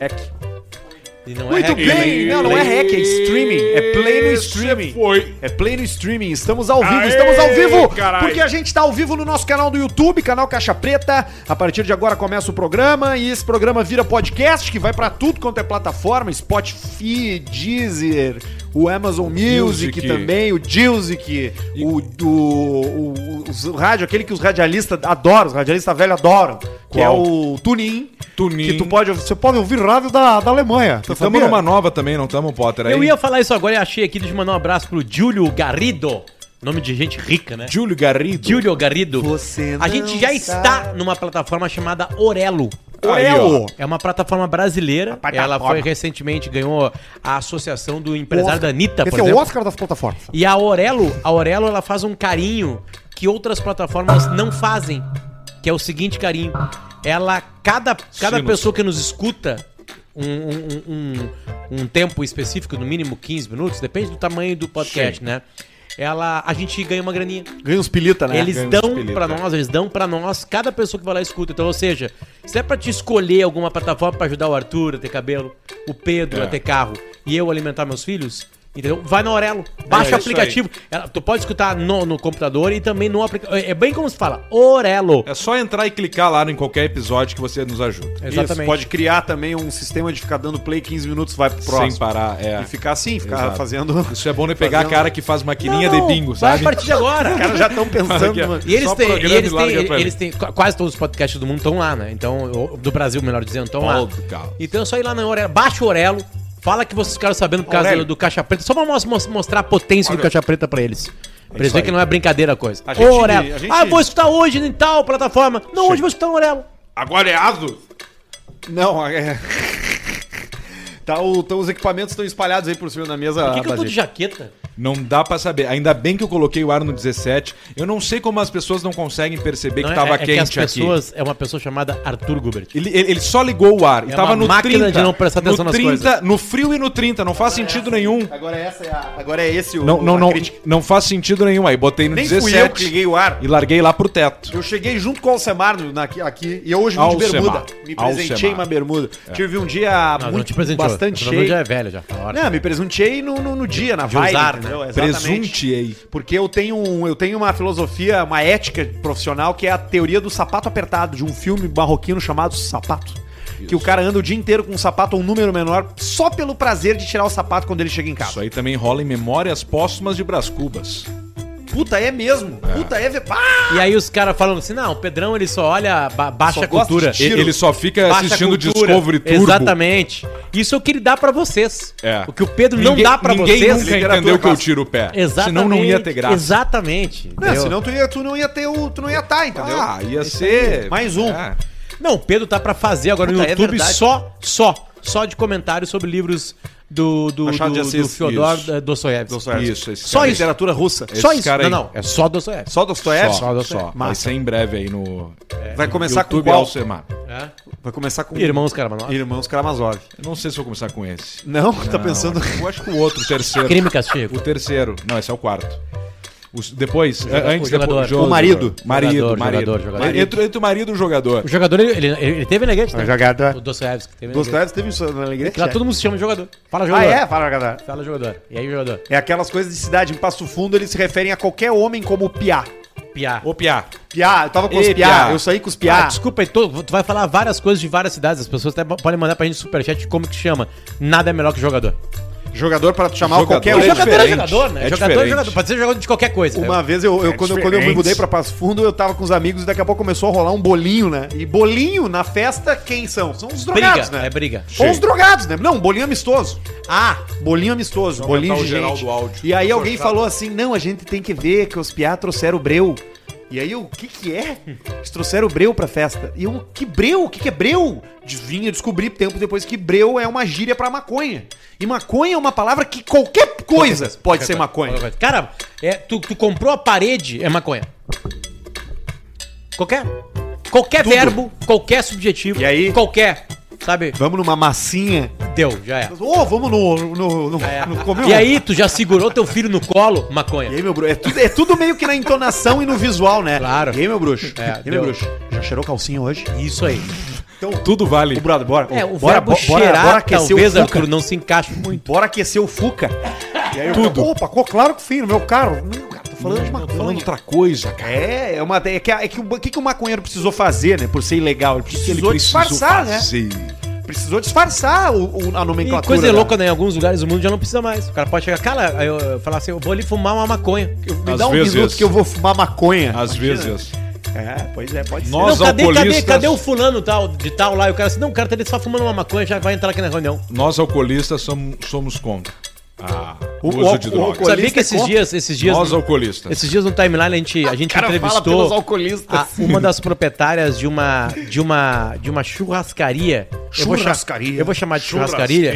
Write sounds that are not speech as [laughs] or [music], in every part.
Hack. E não Muito é hack, bem! é Não, não é hack, é streaming. É play no streaming. foi. É play no streaming. Estamos ao vivo, Aê, estamos ao vivo! carai. Porque a gente está ao vivo no nosso canal do YouTube, canal Caixa Preta. A partir de agora começa o programa e esse programa vira podcast que vai pra tudo quanto é plataforma: Spotify, Deezer, o Amazon Music, Music. também, o Dilsic, o, o, o, os- o rádio, aquele que os radialistas adoram, os radialistas velhos adoram, que é o Tunin. Tunin. Que tu pode, você pode ouvir rádio da, da Alemanha. Estamos numa nova também, não estamos, Potter? Aí. Eu ia falar isso agora e achei aqui, deixa eu mandar um abraço pro Júlio Garrido. Nome de gente rica, né? Júlio Garrido. Júlio Garrido. Você A gente já está sabe. numa plataforma chamada Orelo. Aí, Orelo. ó. É uma plataforma brasileira. Ela foi recentemente, ganhou a associação do empresário da Anitta, Esse por é o exemplo. Oscar das plataformas. E a Aurelo, a Aurelo, ela faz um carinho que outras plataformas não fazem, que é o seguinte carinho. Ela, cada, cada Sinos. pessoa que nos escuta um, um, um, um tempo específico, no mínimo 15 minutos, depende do tamanho do podcast, né? Ela, a gente ganha uma graninha. Ganha uns pilita, né? Eles ganha dão pra nós, eles dão pra nós, cada pessoa que vai lá e escuta. Então, ou seja, se é pra te escolher alguma plataforma pra ajudar o Arthur a ter cabelo, o Pedro É. a ter carro e eu alimentar meus filhos, entendeu? Vai na Aurelo, baixa É o aplicativo. Ela- tu pode escutar no, no computador e também no aplicativo. É bem como se fala, Orelo. É só entrar e clicar lá em qualquer episódio que você nos ajuda. Exatamente. Isso, pode criar também um sistema de ficar dando play 15 minutos, vai pro próximo. Sem parar, é. E ficar assim, ficar Exato. fazendo... Isso é bom de pegar Fazendo- a cara que faz maquininha Não, de bingo, Vai sabe? a partir de agora. [laughs] Os caras já estão pensando... Aqui, ó. mano. E eles Só têm, e programa eles e larga têm, pra eles têm, qu- quase todos os podcasts do mundo estão lá, né? Então, o- do Brasil, melhor dizendo, estão lá. Podcast. Então é só ir lá na Orelo, baixa o Orelo, fala que vocês ficaram sabendo por causa Aurélio. do, do Caixa Preta, só pra mos- mos- mostrar a potência do Caixa Preta pra eles. Pra eles isso verem aí. que não é brincadeira a coisa. A gente- Ô, Orelo. a gente- Ah, vou escutar hoje em tal plataforma. Não, hoje vou escutar no Orelo. Agora é Asus. Não, é... [laughs] Tá, o, tá, os equipamentos estão espalhados aí por cima da mesa. Por que, que eu tô Basílio. de jaqueta? Não dá pra saber. Ainda bem que eu coloquei o ar no 17. Eu não sei como as pessoas não conseguem perceber Não, que tava é, é quente que as aqui. pessoas, é uma pessoa chamada Arthur Gubert. Ele, ele- ele só ligou o ar e É tava uma no máquina 30. de não prestar atenção no nas 30, coisas. no frio e no 30, não faz sentido nenhum. Agora, essa é a... Agora é esse o, Não, não, não, crítica. não faz sentido nenhum. Aí botei no Nem 17 fui eu que liguei o ar. e larguei lá pro teto. Eu cheguei junto com o Alcemar no- na- aqui, aqui e eu hoje vim de bermuda. Me presenteei Alcemar. uma bermuda. Tive um dia Não, não muito, bastante cheio. já é velho já. Não, me presenteei no, no, no dia, na vibe, usar, entendeu? né? Porque eu tenho, um, eu tenho uma filosofia, uma ética profissional que é a teoria do sapato apertado, de um filme marroquino chamado Sapato. Que o cara anda o dia inteiro com um sapato ou um número menor só pelo prazer de tirar o sapato quando ele chega em Isso casa. aí também rola em memórias póstumas de Brás Cubas. Puta, é mesmo. Puta, é... Ah! E aí os caras falam assim, não, o Pedrão ele só olha ba baixa Só cultura. Ele só fica Baixa assistindo cultura. Discovery Turbo. Exatamente. Isso é o que ele dá pra vocês. É. O que o Pedro não Ninguém- dá pra ninguém vocês. nunca literatura entendeu que eu tiro o pé. Exatamente. Senão não ia ter graça. Exatamente. Não, entendeu? senão tu, ia, tu não ia ter o. Tu não ia estar, entendeu? Ah, ia ser... Mais um. É. Não, o Pedro tá pra fazer agora no Puta, é YouTube verdade. só, só, só de comentários sobre livros do, do, Machado de do, Assis, do Fyodor isso. eh. Isso, esse Só cara isso. Literatura russa. Só Esse isso. cara Não, aí. não, é só Dostoiévski. Só Dostoiévski? Só, só. Vai Massa. ser em breve aí no Vai começar com YouTube qual? Alcemar. É. Vai começar com Irmãos Karamazov. Irmãos Karamazov. Eu não sei se vou começar com esse. Não, tá pensando. Eu acho que o outro, o terceiro. Crime e castigo. O terceiro. Não, esse é o quarto. Os- depois, é, antes, o jogador. depois, O marido. Marido, Jogador, marido. jogador, jogador. Entre, entre o marido e o jogador. O jogador, ele, ele, ele teve Alegrete, né? jogador. O Dostoiévski teve. Dostoiévski teve isso na Alegrete? Lá todo mundo se chama de jogador. Fala Ah, jogador. é? Fala, jogador. Fala jogador. E aí, jogador? É aquelas coisas de cidade. Em Passo Fundo, eles se referem a qualquer homem como piá. Piá. Ô, Piá. Piá, eu tava com os Ei, piá. piá. Eu saí com os Ah, piá. desculpa aí, tu, tu vai falar várias coisas de várias cidades. As pessoas até podem mandar pra gente superchat como que chama. Nada é melhor que jogador. Jogador pra tu chamar Jogador qualquer é um. jogador é jogador, né? É jogador é diferente. jogador. Pode ser jogador de qualquer coisa. Uma vez eu, eu- É quando, eu- quando eu me mudei pra Passo Fundo, eu tava com os amigos e daqui a pouco começou a rolar um bolinho, né? E bolinho na festa, quem são? São os drogados, briga, né? é briga. Ou os drogados, né? Não, bolinho amistoso. Ah, Bolinho amistoso, bolinho de gente. do áudio. E aí alguém falou assim, não, a gente tem que ver que os piá trouxeram o breu. E aí eu, o que que é? Eles trouxeram o breu pra festa. E eu, que breu? O que que é breu? De- Vim a descobrir tempo depois que breu é uma gíria pra maconha. E maconha é uma palavra que qualquer coisa pode ser maconha. Cara, é, tu, tu comprou a parede, é maconha. Qualquer. Qualquer Tudo. verbo, qualquer subjetivo. E aí? Qualquer. Sabe? Vamos numa massinha. Deu, já é. Ô, vamos no, no, no, no comer E um- aí, tu já segurou teu filho no colo? Maconha. E aí, meu bruxo? É tudo, é tudo meio que na entonação e no visual, né? Claro. E aí, meu bruxo? É, e aí, meu bruxo? Já cheirou calcinha hoje? Isso aí. Tudo vale. Ô, brother, bora. É, o bora, verbo bo- bora, cheirar, bora aquecer talvez, o Fuca. Arthur, não se encaixe muito. Bora aquecer o Fuca. E aí Tudo. Eu, Opa, claro que sim, no meu carro. Tô falando de Tô maconha. falando outra coisa, cara. É, é, uma, é que, é que o que, que o maconheiro precisou fazer, né? Por ser ilegal. Ele precisou, disfarçar, né? fazer? Precisou disfarçar o, o- a E nomenclatura. coisa da- louca, né? Em alguns lugares do mundo já não precisa mais. O cara pode chegar, cara, eu, eu falar assim, eu vou ali fumar uma maconha. Me Às dá um vezes. minuto que eu vou fumar maconha. Às Imagina. vezes. É, pois é, pode Nós- ser. não, cadê, cadê, alcoolistas- cadê o fulano tal, de tal lá? E o cara assim, não, o cara tá ali só fumando uma maconha, já vai entrar aqui na reunião. Nós alcoolistas somos, somos contra. Ah, O- uso de drogas. Sabia que é esses dias, esses dias, Nós alcoolistas. esses dias no timeline a gente, a gente cara fala pelos entrevistou alcoolistas. a- uma das proprietárias de uma, de uma, de uma churrascaria. Eu vou Churrascaria. Eu vou chamar de churrascaria,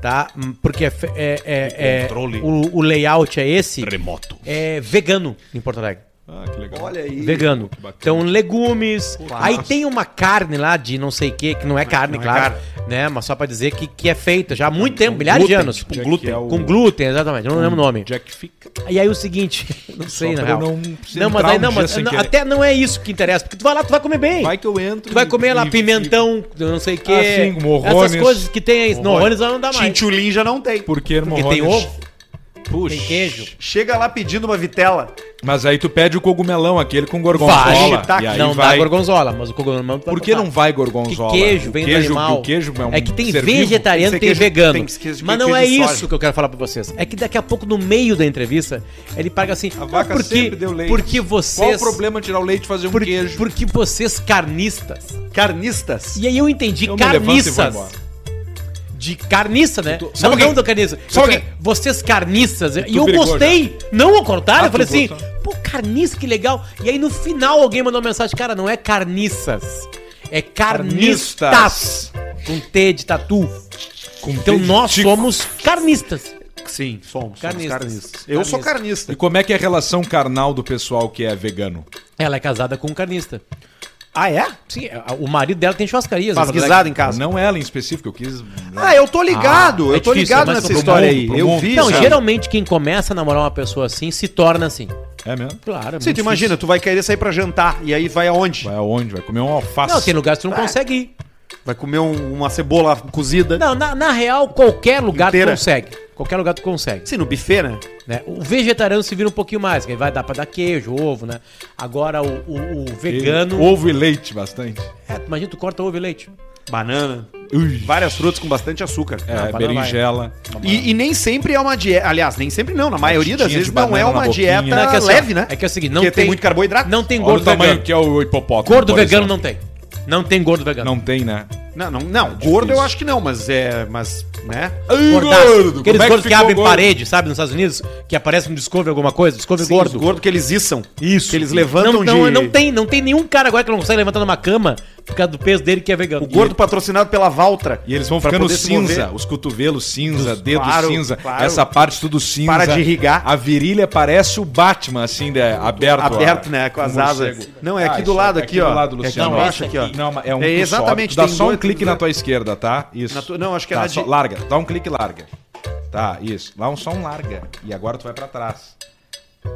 tá? Porque é, é, é- é- o, o layout é esse. Remoto. É vegano em Porto Alegre. Ah, que legal. Olha aí. Vegano. Então, legumes. Claro. Aí tem uma carne lá de não sei o que, que não é carne, não é claro. carne. Né? Mas só pra dizer que, que é feita já há muito tempo, milhares de glúten, anos. tipo glúten. é o- Com glúten, exatamente. Eu não lembro o nome. Jack fica. E aí o seguinte, [laughs] não sei, na real. Não, não mas aí não, mas sem não, querer. até não é isso que interessa, porque tu vai lá, tu vai comer bem. Vai que eu entro. Tu vai comer lá e- pimentão, não sei o que. Assim, morrones. Essas coisas que tem aí. No Rones não dá mais. Chinchulin já não tem. Porque, Porque tem ovo, Puxa. tem queijo. Chega lá pedindo uma vitela. Mas aí tu pede o cogumelão, aquele com gorgonzola. Vai, tá, e aí não vai... dá gorgonzola, mas o cogumelo tu vai Por que não vai Que gorgonzola? queijo O vem queijo, do animal. O queijo é um é que tem vegetariano, Tem tem, que queijo- vegano. tem que queijo- Mas não queijo é isso soja. que eu quero falar pra vocês. É que daqui a pouco, no meio da entrevista, ele paga assim. A vaca "Ah, porque, sempre deu leite. Porque Qual vocês. o problema tirar o leite e fazer um por- queijo? Porque vocês carnistas. Carnistas. E aí eu entendi Eu carniças. De carniça, né? Não, não do carniça. Só pouquinho. Vocês carniças. E eu gostei. Não ao contrário. Ah, eu falei assim, gostou. pô, carniça, que legal. E aí no final alguém mandou uma mensagem, cara, não é carniças. É carnistas. Carnistas. Com T de tatu. Com Então peito nós tico. somos carnistas. Sim, somos. Carnistas. carnistas. Eu sou carnista. E como é que é a relação carnal do pessoal que é vegano? Ela é casada com um carnista. Ah, é? Sim, a- o marido dela tem churrascarias. Faz guisado em casa. Não ela em específico, eu quis... Ah, eu tô ligado. Ah, é eu tô difícil, ligado é nessa história mundo, aí. Eu mundo. vi Não, isso. geralmente quem começa a namorar uma pessoa assim se torna assim. É mesmo? Claro. é Sim, tu imagina, tu vai querer sair pra jantar. E aí vai aonde? Vai aonde? Vai comer um alface. Não, tem lugares que tu não consegue ir. Vai comer um- uma cebola cozida. Não, na, na real, qualquer lugar Inteira. tu consegue. Qualquer lugar tu consegue. Sim, no buffet, né? Né? O vegetariano se vira um pouquinho mais, que aí vai dar pra dar queijo, ovo, né? Agora o, o- o vegano. Ovo e leite, bastante. É, tu imagina, tu corta ovo e leite. Banana. Ui. Várias frutas com bastante açúcar. É, banana berinjela. E, e nem sempre é uma dieta. Aliás, nem sempre não. Na maioria das vezes não é banana uma na boquinha. dieta Não, é que assim, leve, né? É que é o seguinte, não Porque tem, tem muito carboidrato. Não tem Olha gordo o tamanho vegano. que é o hipopótamo. Gordo por vegano exemplo. não tem. Não tem gordo vegano. Não tem, né? Não, não, não. gordo eu acho que não, mas é. Mas, né? Gordaço. Aqueles Como é que gordos que, ficou abrem gordo? parede, sabe, nos Estados Unidos, que aparece no Discovery alguma coisa, Discovery Sim, gordo. gordo que eles içam. Isso. Que eles levantam não, não, de- não tem, não tem nenhum cara agora que não consegue levantar numa cama por causa do peso dele que é vegano. O gordo patrocinado pela Valtra. E eles vão ficando cinza, os cotovelos cinza, dedo Claro, cinza, claro. essa parte tudo cinza. Para de irrigar. A virilha parece o Batman, assim, né, aberto. Aberto, ó, né? Com as asas. morcego. Não, é aqui Ah, do isso lado, é aqui, ó. do lado, É aqui Luciano. aqui, ó. Não, mas é um É, exatamente. Dá só um clique na tua esquerda, tá? Isso. Não, acho que é tá, na di- Larga, dá um clique e larga. Tá, isso. Lá um só um larga. E agora tu vai pra trás.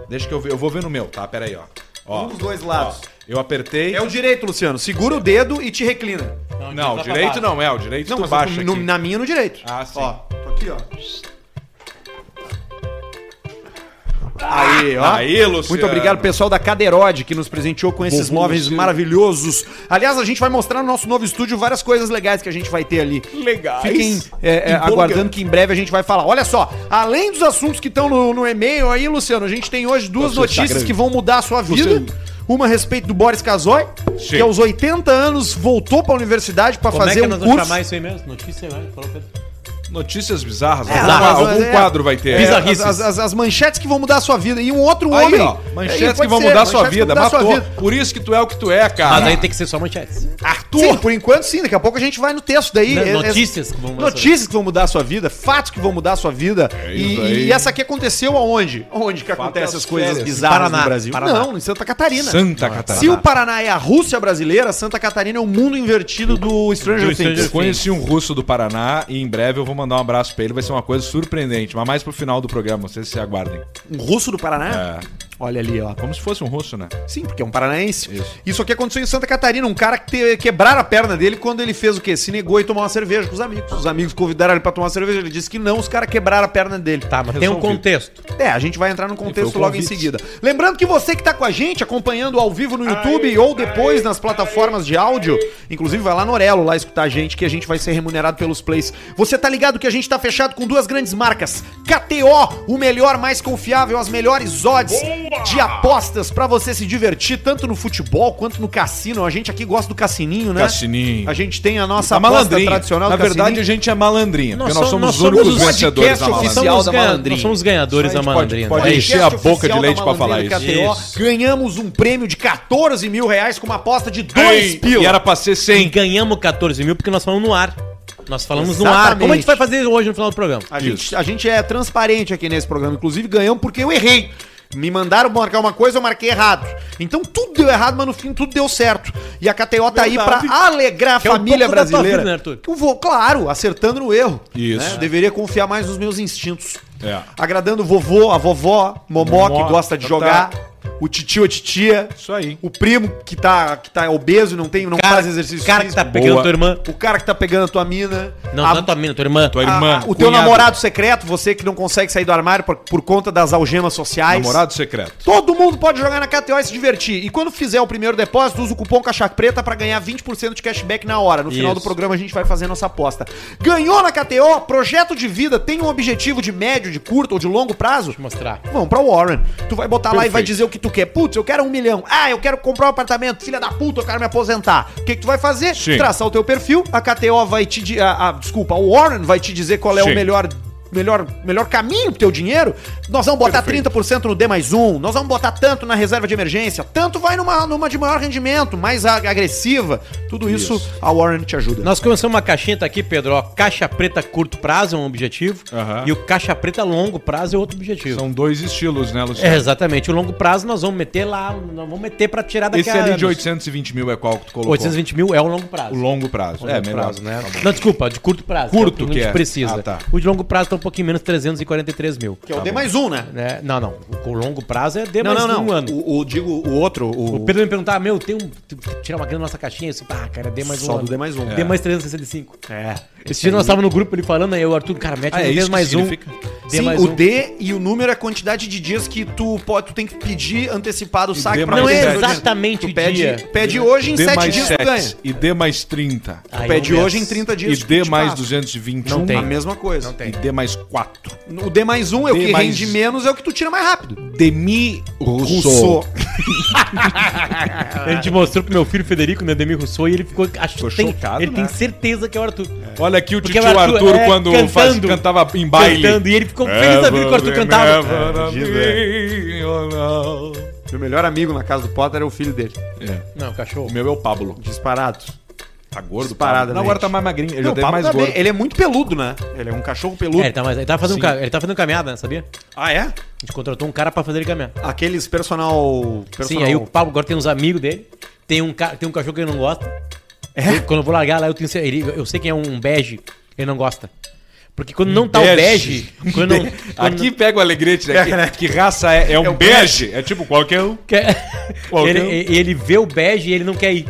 Deixa que eu ver, eu vou ver no meu, tá? Pera aí, ó. ó Um dos dois lados. ó, eu apertei. É o direito, Luciano. Segura o dedo e te reclina. Não, o direito não é, o direito Não, tu baixa no- na minha no direito. Ah, sim. Ó, tô aqui, ó. Aí, ó. Aí, Luciano. Muito obrigado, pessoal da Caderode, que nos presenteou com esses Boa, móveis Luciano. maravilhosos. Aliás, a gente vai mostrar no nosso novo estúdio várias coisas legais que a gente vai ter ali. Legais. Fiquem é, é, aguardando que em breve a gente vai falar. Olha só, além dos assuntos que estão no, no e-mail aí, Luciano, a gente tem hoje duas notícias que vão mudar a sua vida. Luciano. Uma a respeito do Boris Casoy, que aos 80 anos voltou pra universidade pra Como é fazer que um nós vamos curso. chamar isso aí mesmo? Notícia, né? Falou, Pedro. Notícias bizarras. É, algum, mas- algum é- quadro vai ter. É, Bizarrices. as, as- as manchetes que vão mudar a sua vida. E um outro Aí, homem. ó, manchetes Aí, que vão ser, mudar a sua manchetes vida. Matou. sua vida. Por isso que tu é o que tu é, cara. Mas aí tem que ser só manchetes. Arthur. Sim, por enquanto sim. Daqui a pouco a gente vai no texto daí. Não, É- é- notícias que vão mudar a sua Notícias que vão mudar a sua vida, fatos que vão mudar a sua vida. É e, e essa aqui aconteceu aonde? Onde que acontecem é as as coisas férias. bizarras Paraná, no Brasil? Paraná. Não, em Santa Catarina. Santa Catarina. Se o Paraná é a Rússia brasileira, Santa Catarina é o mundo invertido do Stranger Do Stranger Things. Eu conheci um russo do Paraná e em breve eu vou mandar um abraço pra ele. Vai ser uma coisa surpreendente, mas mais pro final do programa, vocês se aguardem. Um russo do Paraná? É. Olha ali, ó. Como se fosse um russo, né? Sim, porque é um paranaense. Isso. Isso aqui aconteceu em Santa Catarina. Um cara que te, quebraram a perna dele quando ele fez o quê? Se negou e tomou uma cerveja com os amigos. Os amigos convidaram ele pra tomar uma cerveja. Ele disse que não, os caras quebraram a perna dele. Tá, mas tem um contexto. É, a gente vai entrar no contexto logo em seguida. Lembrando que você que tá com a gente, acompanhando ao vivo no YouTube ou depois nas plataformas de áudio, inclusive vai lá no Orelo lá escutar a gente, que a gente vai ser remunerado pelos plays. Você tá ligado que a gente tá fechado com duas grandes marcas. KTO, o melhor, mais confiável, as melhores odds de apostas pra você se divertir, tanto no futebol quanto no cassino. A gente aqui gosta do cassininho, né? Cassininho. A gente tem a nossa A aposta malandrinha. tradicional Na verdade, cassininho. a gente é malandrinha, porque nós somos os somos únicos o vencedores da malandrinha. oficial Somos ganha- malandrinha. nós somos os ganhadores Isso da pode- malandrinha. pode isso. encher a boca de leite da pra falar isso. KTO. Ganhamos um prêmio de 14 mil reais com uma aposta de 2 Ei, pila. E era pra ser E 100. ganhamos 14 mil porque nós falamos no ar. Nós falamos no ar. Exatamente. Como a gente vai fazer hoje no final do programa? A gente, a gente é transparente aqui nesse programa. Inclusive, ganhamos porque eu errei. Me mandaram marcar uma coisa, eu marquei errado. Então tudo deu errado, mas no fim tudo deu certo. E a KTO tá aí pra alegrar a Que é um família pouco da tua brasileira. vida, né, Arthur? Eu vou, claro, acertando no erro. Isso. né? Deveria confiar mais nos meus instintos. É. Agradando o vovô, a vovó, momó, Momó, que gosta de tá. jogar. O titio, a titia. Isso aí. O primo que tá, que tá obeso e não, tem, não Cara, faz exercício cara que tá físico. pegando Boa. tua irmã. O cara que tá pegando a tua mina. Não, a- não é tua mina, tua irmã. Tua a- irmã. a- o teu cunhado. namorado secreto, você que não consegue sair do armário por, por conta das algemas sociais. Namorado secreto. Todo mundo pode jogar na KTO e se divertir. E quando fizer o primeiro depósito, usa o cupom Caixa Preta pra ganhar 20% de cashback na hora. No final Isso. do programa a gente vai fazer nossa aposta. Ganhou na KTO, projeto de vida, tem um objetivo de médio, de curto ou de longo prazo? Deixa eu mostrar. Vamos pra Warren. Tu vai botar lá e vai Perfeito. dizer o que tu quer. Putz, eu quero um milhão. Ah, eu quero comprar um apartamento. Filha da puta, eu quero me aposentar. O que, que tu vai fazer? Sim. Traçar o teu perfil. A KTO vai te... A, a- desculpa, a Warren vai te dizer qual é Sim. o melhor... Melhor, melhor caminho pro teu dinheiro, nós vamos botar Perfeito. 30% no D mais um, nós vamos botar tanto na reserva de emergência, tanto vai numa, numa de maior rendimento, mais agressiva. Tudo isso, Isso. a Warren te ajuda. Nós começamos uma caixinha, tá aqui, Pedro. Ó, caixa preta curto prazo é um objetivo. E o caixa preta longo prazo é outro objetivo. São dois estilos, né, É, Luciano? exatamente. O longo prazo nós vamos meter lá, nós vamos meter pra tirar daqui Esse a ali de anos. 820 mil é qual que tu colocou? 820 mil é o longo prazo. O longo prazo. O é, longo melhor. prazo, né? Tá não, desculpa, de curto prazo. Curto é o que a gente é. precisa. Ah, tá. O de longo prazo tá um pouquinho menos, 343 mil. que é o D mais um, né? Né? Não, não. O longo prazo é D Não, mais não, não. um ano. O, o- digo, o outro, o, O Pedro me perguntava, meu, tem um. Tirar uma grana na nossa caixinha? Disse, ah, cara, D mais um Só ano. do D mais um. D mais 365. É. Esse dia nós estávamos no grupo ele falando, aí o Arthur, cara, mete Ah, é D isso mais um. D Sim, mais o um. D e o número é a quantidade de dias que tu pode, tu tem que pedir antecipado o saque D pra Não é exatamente o pede, dia. pede hoje em D 7 mais dias tu 7 ganha. e D mais 30. Tu Aí pede é hoje em 30 dias. E D mais passa. 221. Não tem. A mesma coisa. Não tem. E D mais 4. O D mais um é o D que mais- rende menos, é o que tu tira mais rápido. Demi Rousseau. [laughs] A gente mostrou pro meu filho Federico, né, Demi Rousseau, e ele ficou. Acho Ficou tem, chocado, Ele né? tem certeza que é o Arthur. Olha aqui o Porque tio o Arthur, Arthur, é, quando cantando. faz- cantava em baile. Cantando, e ele ficou feliz da vida que o Arthur cantava. Meu melhor amigo na casa do Potter é o filho dele. É. Não, cachorro. O meu é o Pablo. Disparado. Tá gordo, Disparadamente. Pablo. Não, agora tá mais magrinho. Ele já Não, o teve Pablo mais também, gordo. Ele é muito peludo, né? Ele é um cachorro peludo. É, ele tá, mais, ele, tá fazendo Sim. ca- ele tá fazendo caminhada, né, sabia? Ah, é? A gente contratou um cara pra fazer ele caminhar. Aqueles personal... Sim, personal... aí o Pablo agora tem uns amigos dele. Tem um, ca- tem um cachorro que ele não gosta. É? Eu- quando eu vou largar lá, eu tenho cer- ele, eu sei quem é um bege, ele não gosta. Porque quando não tá Bege. o bege. Quando não, quando Aqui pega o alegrete, né? Que, que raça é? É um, É um bege. É tipo qualquer um. quer- Qualquer ele, ele vê o bege e ele não quer ir.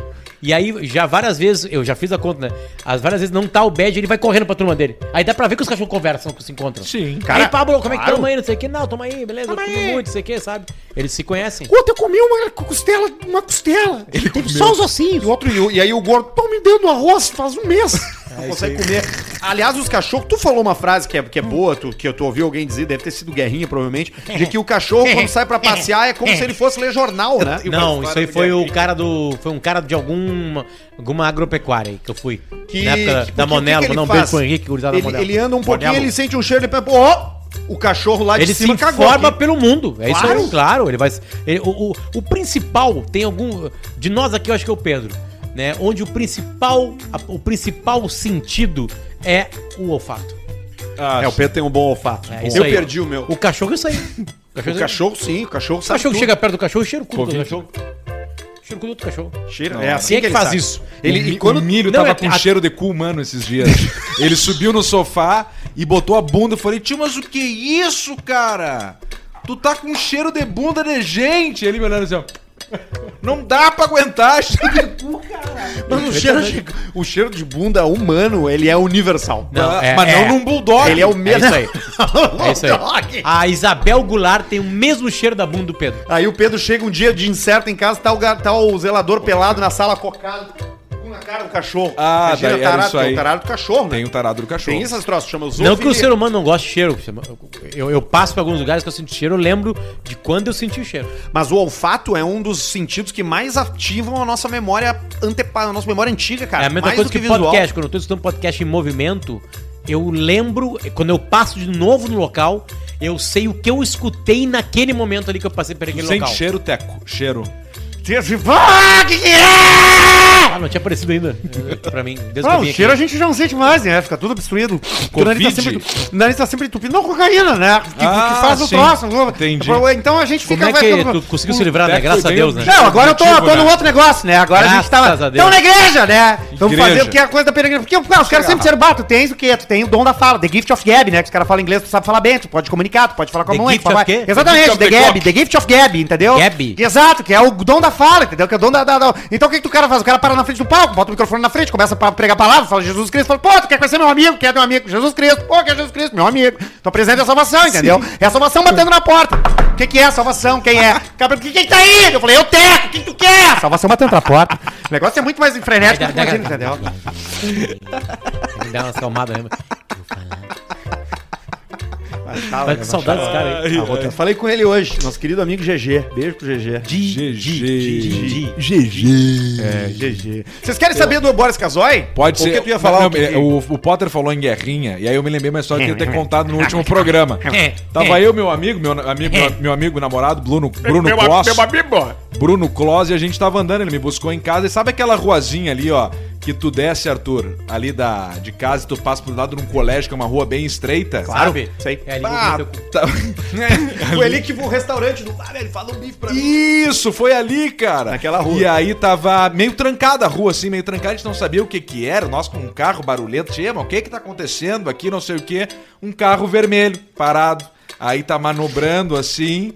E aí, já várias vezes, eu já fiz a conta, né? As várias vezes não tá o bege, ele vai correndo pra turma dele. Aí dá pra ver que os cachorros conversam, que se encontram. Sim. Cara, aí, Pablo, como é que claro. tamo aí? Não sei o que. Não, tamo aí, beleza. eu comi muito, não sei o que, sabe? Eles se conhecem. Ontem eu comi uma costela, uma costela. Ele teve só os ossinhos. E, outro, e, e aí o gordo, tão me dando arroz faz um mês. [laughs] Não consegue comer. Aliás, os cachorros, tu falou uma frase que é, que é boa, tu, que eu tu ouviu alguém dizer, deve ter sido Guerrinha, provavelmente, de que o cachorro, quando sai pra passear, é como se ele fosse ler jornal, né? Não, isso aí foi o cara do. Foi um cara de alguma, alguma agropecuária aí que eu fui. Que, na época que- da o Monelo, ele beijo faz? pro Henrique, gurizada da Ele, Monelo. ele anda um pouquinho, Monelo. ele sente um cheiro, ele pensa, ó, o cachorro lá de Ele se cima informa aqui. pelo mundo. É isso Claro. aí, claro. Ele vai. ele- o, o, o principal tem algum. De nós aqui, eu acho que é o Pedro. Né? Onde o principal, o principal sentido é o olfato. Ah, É, o Pedro tem um bom olfato. É eu aí. perdi o meu. O cachorro é isso aí. O [laughs] cachorro, O cachorro, sim, o cachorro o sabe cachorro tudo. chega perto do cachorro e cheira o cu do cachorro. Cheira o cu do outro cachorro. Cheira, Não, é assim quem é que ele faz sabe. isso? Ele, o, e Mi- quando o Milho Não, tava é- com a- cheiro de cu humano esses dias. [laughs] Ele subiu no sofá e botou a bunda. Eu falei, tio, mas o que é isso, cara? tu tá com cheiro de bunda de gente. Ele me olhando assim, ó. Não dá pra aguentar cheiro de cu, cara. Mas o cheiro, de, o cheiro de bunda humano, ele é universal. Não, Ah, é- mas é- não num bulldog. Ele é o [laughs] É mesmo. isso aí. É isso aí. A Isabel Goulart tem o mesmo cheiro da bunda do Pedro. Aí o Pedro chega um dia de incerto em casa, tá o, tá o zelador pelado na sala cocado, com na cara do cachorro. Ah, Imagina daí tarado, isso aí. que é o tarado do cachorro, né? Tem o tarado do cachorro. Tem essas troças, chama Não que o zoofilia. ser humano não goste de cheiro. Eu, eu passo por alguns lugares que eu sinto cheiro, eu lembro de quando eu senti o cheiro. Mas o olfato é um dos sentidos que mais ativam a nossa memória antepa, a nossa memória antiga, cara. é a mesma mais coisa que, visual. podcast. Quando eu tô escutando podcast em movimento, eu lembro, quando eu passo de novo no local, eu sei o que eu escutei naquele momento ali que eu passei por Tu aquele sente local. cheiro, Teco. Cheiro. Ah, que que é? Ah, não tinha aparecido ainda eh, pra mim. Desde que Ah, o cheiro a gente já não sente mais, né? Fica tudo obstruído. O nariz tá Covid? sempre, o nariz tá sempre entupido. Não, cocaína, né? Que, Ah, que faz o sim. troço. Entendi. Então a gente Como fica... é vai que tu conseguiu se livrar, né? Graças a Deus, né? Não, agora eu tô, tô num né? outro negócio, né? Agora a gente tava. Graças a Deus. Estamos na igreja, né? Vamos fazer o que é a coisa da peregrina. Porque pô, os caras sempre disseram, bah, tu tens o quê? Tu tem o dom da fala, the gift of gab, né? Que os caras falam inglês, tu sabe falar bem, tu pode comunicar, tu pode falar com a The mãe. gift tu fala- of quê? Exatamente, The the gab, the gift of gab, entendeu? Gab? Exato, que é o dom da fala, entendeu? Que é o dom da, da- da- Então o que, que o cara faz? O cara para na frente do palco, bota o microfone na frente, começa a pregar a palavra, fala Jesus Cristo, fala, pô, tu quer conhecer meu amigo? Quer meu amigo? Jesus Cristo, pô, quer Jesus Cristo, meu amigo. Então apresenta a salvação, entendeu? É a salvação batendo na porta. O que, que é a salvação? Quem é? Cara, quem, quem tá aí? Eu falei, eu teco, quem tu quer? Salvação batendo na porta. O negócio é muito mais frenético do que Dá- dá- imagina, entendeu? Que dar umas calmadas, né? Tá, Vai com saudade desse cara aí. Ah, Falei com ele hoje, nosso querido amigo GG. Beijo pro GG. GG. GG. É, GG. Vocês querem saber do Boris Casoy? Pode ser. que tu ia falar Não, o que- o, o Potter falou em guerrinha, e aí eu me lembrei uma história que eu ia ter contado no último programa. [laughs] Tava eu, meu amigo, meu amigo, meu, meu amigo namorado, Bruno, Bruno Kloss. Bruno Kloss, e a gente tava andando, ele me buscou em casa. E sabe aquela ruazinha ali, ó, que tu desce, Arthur, ali da, de casa e tu passa pro lado de um colégio, que é uma rua bem estreita? Claro. Sabe? Sei. É ali Ah, [laughs] tá- Foi ali que o restaurante do bar, ele fala um bife pra mim. Isso, foi ali, cara. Naquela rua. E aí tava meio trancada a rua, assim, meio trancada, a gente não sabia o que que era. Nós com um carro barulhento, tinha, mas o que que tá acontecendo aqui, não sei o que. Um carro vermelho, parado. Aí tá manobrando assim,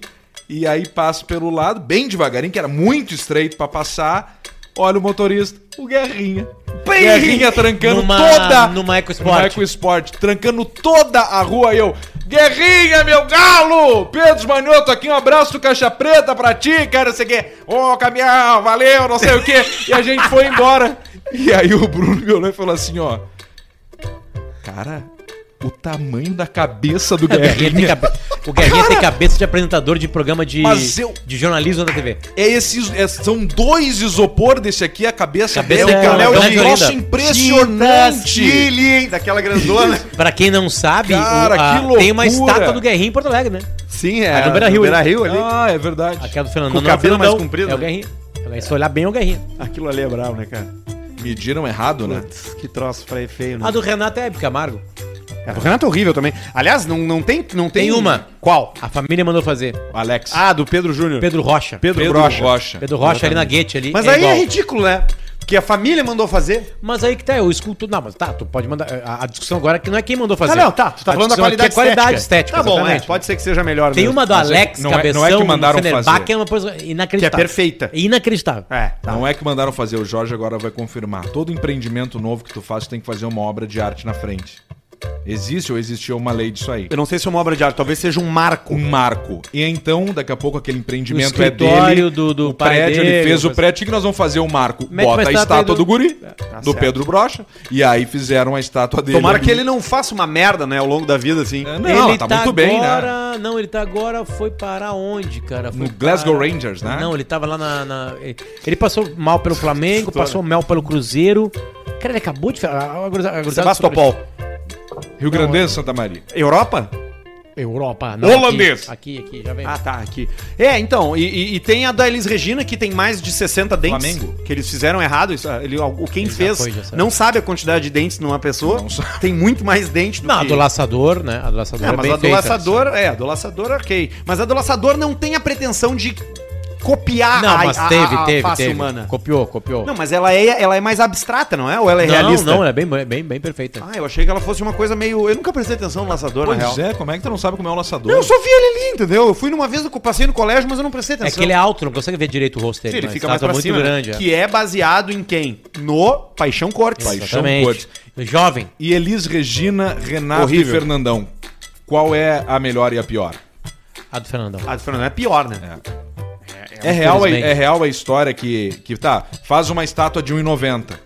e aí passa pelo lado, bem devagarinho, que era muito estreito pra passar. Olha o motorista, o Guerrinha. Bem- Guerrinha trancando Numa- toda... numa EcoSport. Numa EcoSport, trancando toda a rua. E eu, Guerrinha, meu galo! Pedro Manhoto aqui, um abraço do Caixa Preta pra ti, cara, o quê. Ô, caminhão, valeu, não sei o quê. E a gente foi embora. E aí o Bruno me olhou e falou assim, ó... Cara, o tamanho da cabeça do [laughs] O Guerrinha, o Guerrinha tem cabeça de apresentador de programa de, Mas eu- de jornalismo da TV. É esses, é- são dois isopor desse aqui, a cabeça, Cabeça dele, é cara. É um troço ainda. impressionante. Chile, hein? Daquela grandona. [laughs] Pra quem não sabe, Cara, o- a- que tem uma loucura. estátua do Guerrinha em Porto Alegre, né? Sim, é. A do Beira-Rio, Beira Rio ali. Ah, é verdade. Aquela do Fernando. Com o não é cabelo Fernandão, mais comprido, É o né? Guerrinha. Se olhar bem, é o Guerrinha. Aquilo ali é bravo, né, cara? Mediram errado, né? Putz, que troço feio, feio né? A do Renato é Hebe Camargo. A do Renato é horrível também. Aliás, não, não tem. Não tem, Tem uma. Qual? A família mandou fazer. Alex. Ah, do Pedro Júnior. Pedro Rocha. Pedro, Pedro Brocha. Rocha. Pedro Rocha ali na Guete ali. Mas aí igual. é ridículo, né? Porque a família mandou fazer. Mas aí que tá, eu escuto. Não, mas tá, tu pode mandar. A, a discussão agora é que não é quem mandou fazer. Ah, não, tá. Tu tá A falando da aqui qualidade, é qualidade estética. Tá bom, é. Pode ser que seja melhor Tem mesmo. uma do Mas é- Alex não é- Cabeção não é que mandaram fazer. que é uma coisa Que é inacreditável. perfeita. Inacreditável. É, tá. Não é que mandaram fazer, o Jorge agora vai confirmar. Todo empreendimento novo que tu faz, tu tem que fazer uma obra de arte na frente. Existe ou existiu uma lei disso aí? Eu não sei se é uma obra de arte, talvez seja um marco. Um marco. E então, daqui a pouco, aquele empreendimento é dele. do- do o prédio, dele, ele fez o prédio. O que nós vamos fazer? O marco. Mete uma Bota a estátua do, do- guri, do Tá certo. Pedro Brocha. E aí fizeram a estátua dele. Tomara ali. que ele não faça uma merda, né, ao longo da vida, assim. É, Não, tá, muito bem, né? agora... Não, ele tá agora. Foi parar onde, cara? Foi No Glasgow parar- Rangers, né? Não, ele tava lá na. na- Ele passou mal pelo Flamengo, passou mal pelo Cruzeiro. Cara, ele acabou de. a- a Sebastopol. Rio Grandense, Santa Maria. Europa? Europa, não. Holandês. Aqui, aqui, aqui, já vem. Ah, tá, aqui. É, então, e, e- e tem a da Elis Regina, que tem mais de 60 dentes. Flamengo. Que eles fizeram errado. Isso, ele, o quem Ele já fez foi, já sabe. não sabe a quantidade de dentes numa pessoa. Tem muito mais dente do não, a que... do laçador, né? A do laçador É, é, mas bem a do feita. laçador, é, a do laçador, ok. Mas a do laçador não tem a pretensão de copiar Não, mas a, a- teve, a teve, face teve. humana. Copiou, copiou. Não, mas ela é, ela é mais abstrata, não é? Ou ela é não, realista? não, ela é bem, bem, bem, perfeita. Ah, eu achei que ela fosse uma coisa meio. Eu nunca prestei atenção no laçador, na real. Pois é, como é que tu não sabe como é o laçador? Não, eu só vi ele ali, entendeu? Eu fui numa vez, eu passei no colégio, mas eu não prestei É atenção. que ele é alto, não consegue ver direito o rosto dele. Sim, ele mas fica tá- mais pra muito cima, né? grande. é. Que é baseado em quem? No Paixão Cortes. Paixão. Cortes. Jovem. E Elis Regina, Renato Horrível. e Fernandão. Qual é a melhor e a pior? A do Fernandão. A do Fernando é pior, né? É, real, a, é real a história que, que, tá, faz uma estátua de 1,90.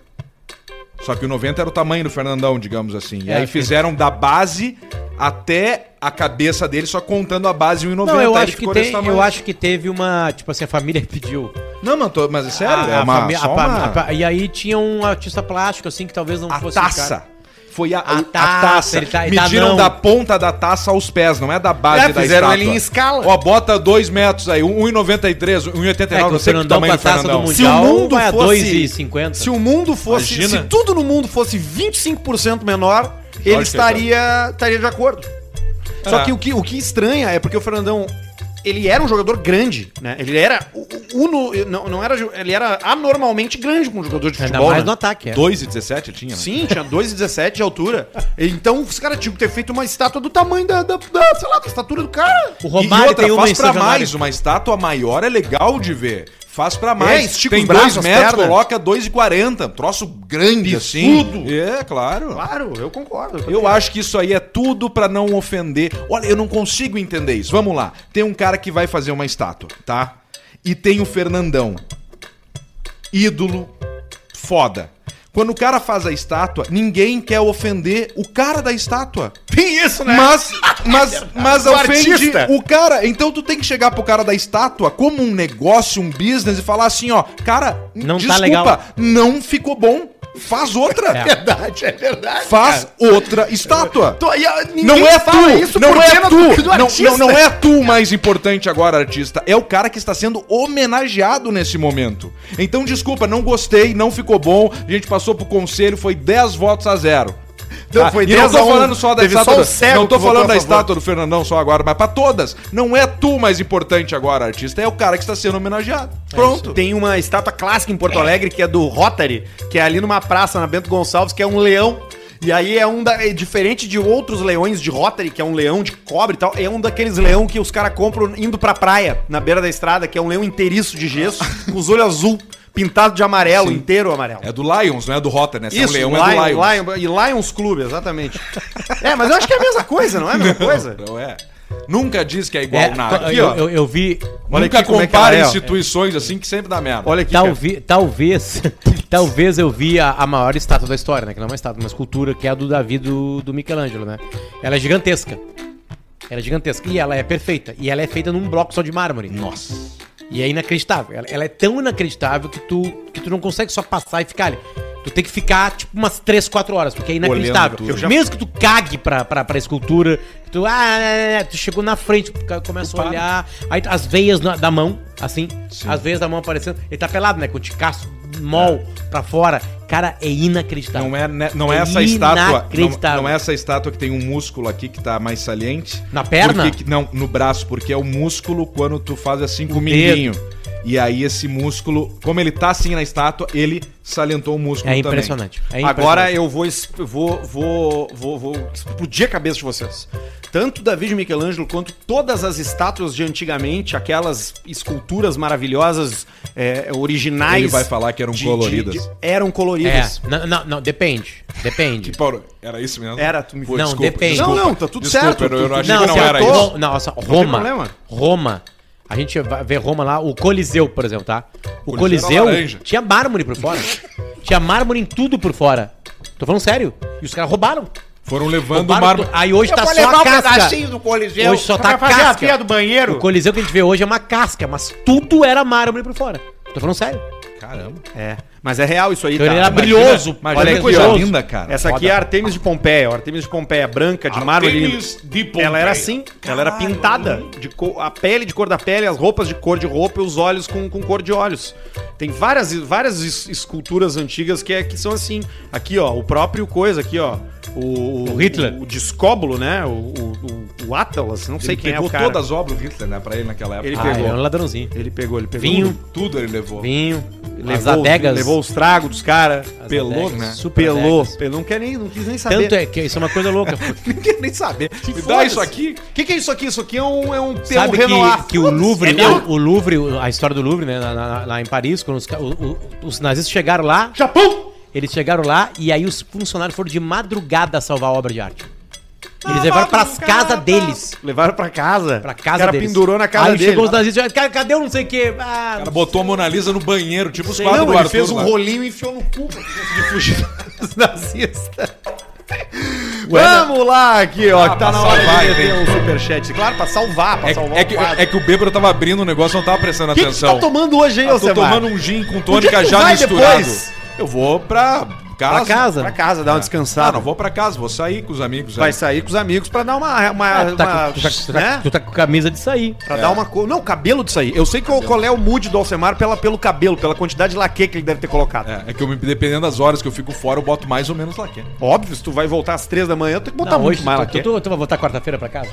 Só que o 90 era o tamanho do Fernandão, digamos assim. E É, aí que- fizeram da base até a cabeça dele, só contando a base 1,90. Não, eu acho, que tem, eu acho que teve uma. Tipo assim, a família [laughs] pediu. Não, mas, tô- mas é sério, A- é uma, a uma- a E aí tinha um artista plástico, assim, que talvez não a fosse. taça. cara- Foi a, A a taça, taça. ele tá- ele tá Mediram não. da ponta da taça aos pés, não é da base É, da fizeram estátua. ele em escala. Ó, bota 2 metros aí, 1,93, É, 1,89, que não sei que Fernandão tamanho do taça do Fernandão. Se o mundo vai fosse- 2,50. Se o mundo fosse. Imagina. Se tudo no mundo fosse 25% menor, ele é estaria, estaria de acordo. Só É. que o, que o que estranha é porque o Fernandão. Ele era um jogador grande, né? Ele era. Uno, não, não era. Ele era anormalmente grande um jogador de Ainda futebol. mais né? no ataque. É. 2,17 ele tinha, né? Sim, tinha 2,17 de altura. Então os caras tinham que ter feito uma estátua do tamanho da, da, da, sei lá, da estatura do cara. O Romário e outra, tem uma faz pra mais, uma estátua maior é legal de ver. Faz pra mais. É, estica Tem os braços, 2 as metros, pernas. coloca 2,40. Troço grande assim. É, claro. Claro, eu concordo. Eu acho que isso aí é tudo pra não ofender. Olha, eu não consigo entender isso. Vamos lá. Tem um cara que vai fazer uma estátua, tá? E tem o Fernandão. Ídolo foda. Quando o cara faz a estátua, ninguém quer ofender o cara da estátua. Tem isso, né? Mas, [laughs] mas, mas O ofende artista. o cara. Então tu tem que chegar pro cara da estátua como um negócio, um business e falar assim, ó, cara, Não tá legal. não ficou bom. Faz outra. É. verdade, é verdade. Faz outra estátua. Tô- e Não é tu, não é tu, do- do não, não, não é tu o mais importante agora, artista. É o cara que está sendo homenageado nesse momento. Então, desculpa, não gostei, não ficou bom. A gente passou pro conselho, foi 10 votos a zero. Não, Tá? foi e não 10 tô a 1. falando só da só estátua. cego não tô falando da estátua do Fernandão só agora, mas pra todas. Não é tu mais importante agora, artista. É o cara que está sendo homenageado. Pronto. Tem uma estátua clássica em Porto Alegre que é do Rotary, que é ali numa praça na Bento Gonçalves, que é um leão. E aí é um da, é diferente de outros leões de Rotary, que é um leão de cobre e tal, é um daqueles leão que os caras compram indo pra praia, na beira da estrada, que é um leão inteiriço de gesso, [laughs] com os olhos azul, pintado de amarelo, Sim. inteiro amarelo. É do Lions, não é do Rotter, né? Se é um Isso, leão, Lion, é do Lions. Lion- e Lions Clube, exatamente. [laughs] é, mas eu acho que é a mesma coisa, não é a mesma [laughs] coisa? Não é. Nunca diz que é igual É, nada. eu, eu, eu vi. Olha Nunca aqui como é é, instituições assim que sempre dá merda. Olha aqui, cara. Talvez, talvez, [laughs] talvez eu vi a, a maior estátua da história, né? Que não é uma estátua, uma escultura, que é a do Davi do, do Michelangelo, né? Ela é gigantesca. Ela é gigantesca. E ela é perfeita. E ela é feita num bloco só de mármore. Nossa. E é inacreditável. Ela, ela é tão inacreditável que tu, que tu não consegue só passar e ficar ali. Tu tem que ficar, tipo, umas 3, 4 horas, porque é inacreditável. já- Mesmo que tu cague pra, pra, pra escultura, tu, ah, é, é, é, tu chegou na frente, começa a olhar, aí as veias na- da mão, assim, as veias da mão aparecendo. Ele tá pelado, né? Com o ticaço mol pra fora. Cara, é inacreditável. Não é, né, não é É essa estátua. Não, não é essa estátua que tem um músculo aqui que tá mais saliente. Na perna? Porque que- não, no braço, porque é o músculo quando tu faz assim com o O. E aí esse músculo, como ele tá assim na estátua, ele salientou o músculo É também. impressionante. É Agora impressionante. eu vou, vou, vou, vou, vou explodir a cabeça de vocês. Tanto Davi de Michelangelo quanto todas as estátuas de antigamente, aquelas esculturas maravilhosas, é, originais. Ele vai falar que eram coloridas. eram coloridas. É, não, não, não, depende. Depende. [laughs] Paulo, era isso mesmo? Era, tu me Pô, Não, depende. Não, não, tá tudo Desculpa, certo. eu não- eu não achei que não era isso. Nossa, tem Roma. problema. Roma. A gente ver Roma lá, o Coliseu, por exemplo, tá? O Coliseu Coliseu era laranja. tinha mármore por fora. tinha mármore em tudo por fora. Tô falando sério. E os caras roubaram. Foram levando o mármore. Aí hoje Eu tá vou só levar a um casca. pedacinho do Coliseu Hoje só tá pra fazer a casca. pia do banheiro. O Coliseu que a gente vê hoje é uma casca, mas tudo era mármore por fora. Tô falando sério. Caramba. É, mas é real isso aí, Então ele era Imagina- brilhoso. Imagina Olha que coisa linda, cara. Essa aqui é a Artemis de Pompeia. Artemis de Pompeia branca, de mármore. Artemis de Pompeia. Ela era assim, ela era pintada. De cor- a pele de cor da pele, as roupas de cor de roupa e os olhos com, com cor de olhos. Tem várias, várias es- esculturas antigas que, é, que são assim. Aqui, ó, o próprio coisa aqui, ó. O, O Hitler. O, Discóbulo, né? O, o, o, o Atlas, não sei Ele quem é pegou o cara. todas as obras do Hitler, né, pra ele naquela época. Ele Ah, pegou. é um ladrãozinho. Ele pegou, ele pegou. Vinho. tudo. Tudo ele levou. Vinho, as Levou, adegas. levou os tragos dos caras. as pelou, né? Pelou. Pelou. Não quer nem, não quis nem saber. Tanto é que isso é uma coisa louca. [laughs] Não quer nem saber. Me dá isso aqui. O que, que é isso aqui? Isso aqui é um, é um, Sabe um Renoir. que, que o Louvre, É o, o Louvre, a história do Louvre, né, lá- lá, em Paris, quando os, o- os nazistas chegaram lá, Japão! eles chegaram lá e aí os funcionários foram de madrugada salvar a obra de arte. Eles levaram pras casas deles. Levaram pra casa. Pra casa O cara deles. pendurou na casa aí dele. chegou os nazistas, cara, cadê o não sei o quê? Ah, O cara botou a Mona Lisa no banheiro, tipo os quadros Não, do ele Arthur fez um lá. rolinho e enfiou no cu pra conseguir fugir [laughs] dos nazistas. Ué, Vamos lá aqui, ó, Ah, que tá pra na hora salvar, de meter um superchat. Claro, pra salvar, pra É, salvar é o que, quadro. é que o bêbado tava abrindo o negócio, não tava prestando O que, que tu atenção. tá tomando hoje aí, Eu tô Alcemar? tomando um gin com Onde tônica que tu já vai misturado. depois? Eu vou pra casa. Pra casa? Pra casa, dar uma Ah, descansada. não vou pra casa, vou sair com os amigos. Vai aí. sair com os amigos pra dar uma... uma, ah, tu, tá, uma- com- tu, tá, tá, né? tu tá com camisa de sair. Pra dar uma cor. Não, cabelo disso aí. Eu sei que o, qual é o mood do Alcemar pela, pelo cabelo, pela quantidade de laque que ele deve ter colocado. É, é que eu, me- dependendo das horas que eu fico fora, eu boto mais ou menos laque. Óbvio, se tu vai voltar às três da manhã, tu tem que botar Não, muito hoje mais tu, laque. tu, tu, tu vai voltar quarta-feira pra casa?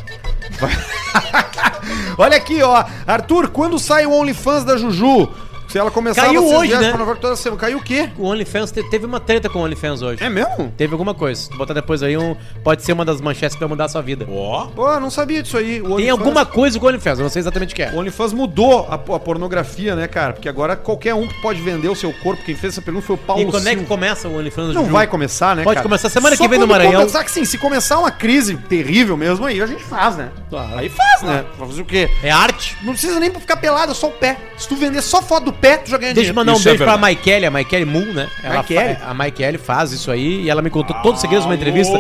[laughs] Olha aqui, ó. Arthur, quando sai o OnlyFans da Juju? Se ela começar Caiu vocês hoje, né? pra toda semana. Caiu o quê? O OnlyFans te- teve uma treta com o OnlyFans hoje. É mesmo? Teve alguma coisa. Se tu botar depois aí, um, pode ser uma das manchetes que vai mudar a sua vida. Ó. Pô, não sabia disso aí. O Tem OnlyFans- alguma coisa com o OnlyFans, eu não sei exatamente o que é. O OnlyFans mudou a, a pornografia, né, cara? Porque agora qualquer um pode vender o seu corpo. Quem fez essa pergunta foi o Paulo E quando é que Silva. começa o OnlyFans do Não Juju? vai começar, né, Pode cara? começar semana Só que vem no quando Maranhão. Começar que sim, se começar uma crise terrível mesmo, aí a gente faz, né? Claro. Aí faz, né? Vai fazer o quê? É arte? Não precisa nem pra ficar pelado, é só o pé. Se tu vender só foto do já ganha Deixa eu dinheiro. mandar um Isso é beijo pra verdade. Maikele, a Maikele Mu, né? Ela Maikele? fa- a Maikele faz isso aí e ela me contou todos os segredos numa entrevista.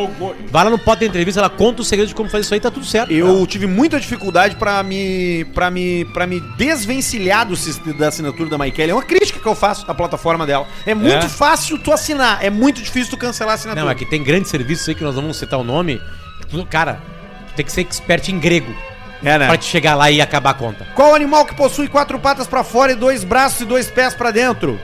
Vai lá no pote da entrevista, ela conta os segredos de como fazer isso aí, tá tudo certo. Eu tive muita dificuldade pra me para me para me desvencilhar do, da assinatura da MyKelly. É uma crítica que eu faço à plataforma dela. É muito É? fácil tu assinar, é muito difícil tu cancelar a assinatura. Não, é que tem grandes serviços aí que nós vamos citar o nome. Cara, tu tem que ser expert em grego é, né? pra te chegar lá e acabar a conta. Qual animal que possui quatro patas pra fora e dois braços e dois pés pra dentro?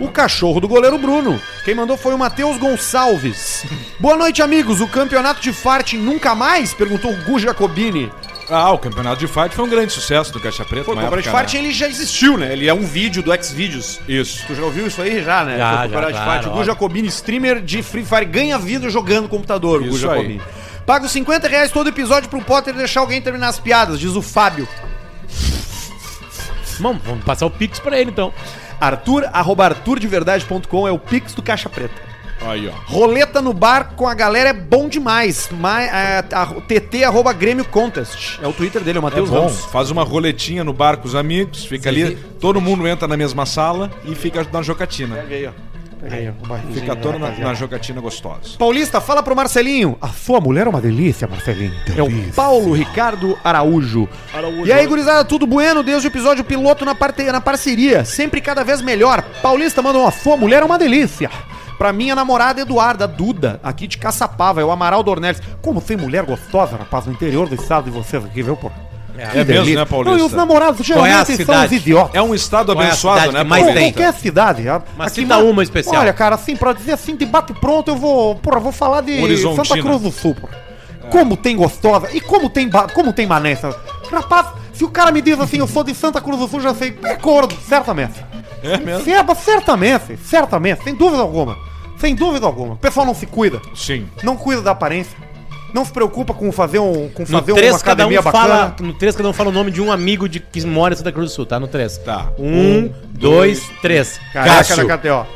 O cachorro do goleiro Bruno. Quem mandou foi o Matheus Gonçalves. Boa noite, amigos. O campeonato de farting nunca mais? Perguntou o Gu Jacobini. Ah, o campeonato de fight foi um grande sucesso do Caixa Preta. Pô, o campeonato de farting ele já existiu, né? Ele é um vídeo do Xvideos. né? Isso. Tu já ouviu isso aí? Já, né? Já, já, campeonato de claro, farting. O Gu. Jacobini, streamer de Free Fire, ganha vida jogando no computador. o Gu Isso aí. Pago 50 reais todo episódio pro Potter deixar alguém terminar as piadas, diz o Fábio. Vamos, vamos passar o Pix pra ele então. Arthur, arroba arturdeverdade.com é o Pix do Caixa Preta. Aí, ó. Roleta no bar com a galera é bom demais. Ma, é, a- TT arroba Grêmio Contest. É o Twitter dele, é o É Matheus bom. Ramos. Faz uma roletinha no bar com os amigos, fica Sim, ali, sim. todo mundo entra na mesma sala e fica na jocatina. Pega aí, ó. Pega aí, ó. Fica todo na, na jocatina gostosa. Paulista, fala pro Marcelinho. A sua mulher é uma delícia, Marcelinho. É o Paulo Ricardo Araújo. E aí, gurizada, tudo bueno? Desde o episódio piloto na, parte, na parceria. Sempre cada vez melhor. Paulista manda uma sua mulher é uma delícia. Pra minha namorada Eduarda, Duda, aqui de Caçapava, é o Amaral Dornelles. Como tem mulher gostosa, rapaz, no interior do estado de vocês aqui, viu, pô? É mesmo, né, Paulista? Não, e os namorados Qual é a geralmente são os cidade? idiotas. É um estado Qual é abençoado, cidade né, mais Ou tem? qualquer cidade. Mas aqui cita ma- uma especial. Olha, cara, assim, pra dizer assim, de bate pronto, eu vou. Porra, vou falar de. Santa Cruz do Sul, porra. Como tem gostosa e como tem, como tem manessa. Rapaz, se o cara me diz assim, eu sou de Santa Cruz do Sul, já sei, é gordo, certamente. É mesmo? Certa, certamente, certamente, sem dúvida alguma. Sem dúvida alguma. O pessoal não se cuida, Sim. não cuida da aparência, não se preocupa com fazer, um, com No fazer 3, uma cada um academia fala. bacana. No 3, cada um fala o nome de um amigo de, que mora em Santa Cruz do Sul, tá? No 3. Tá. Um, dois, três. Caraca da KTO.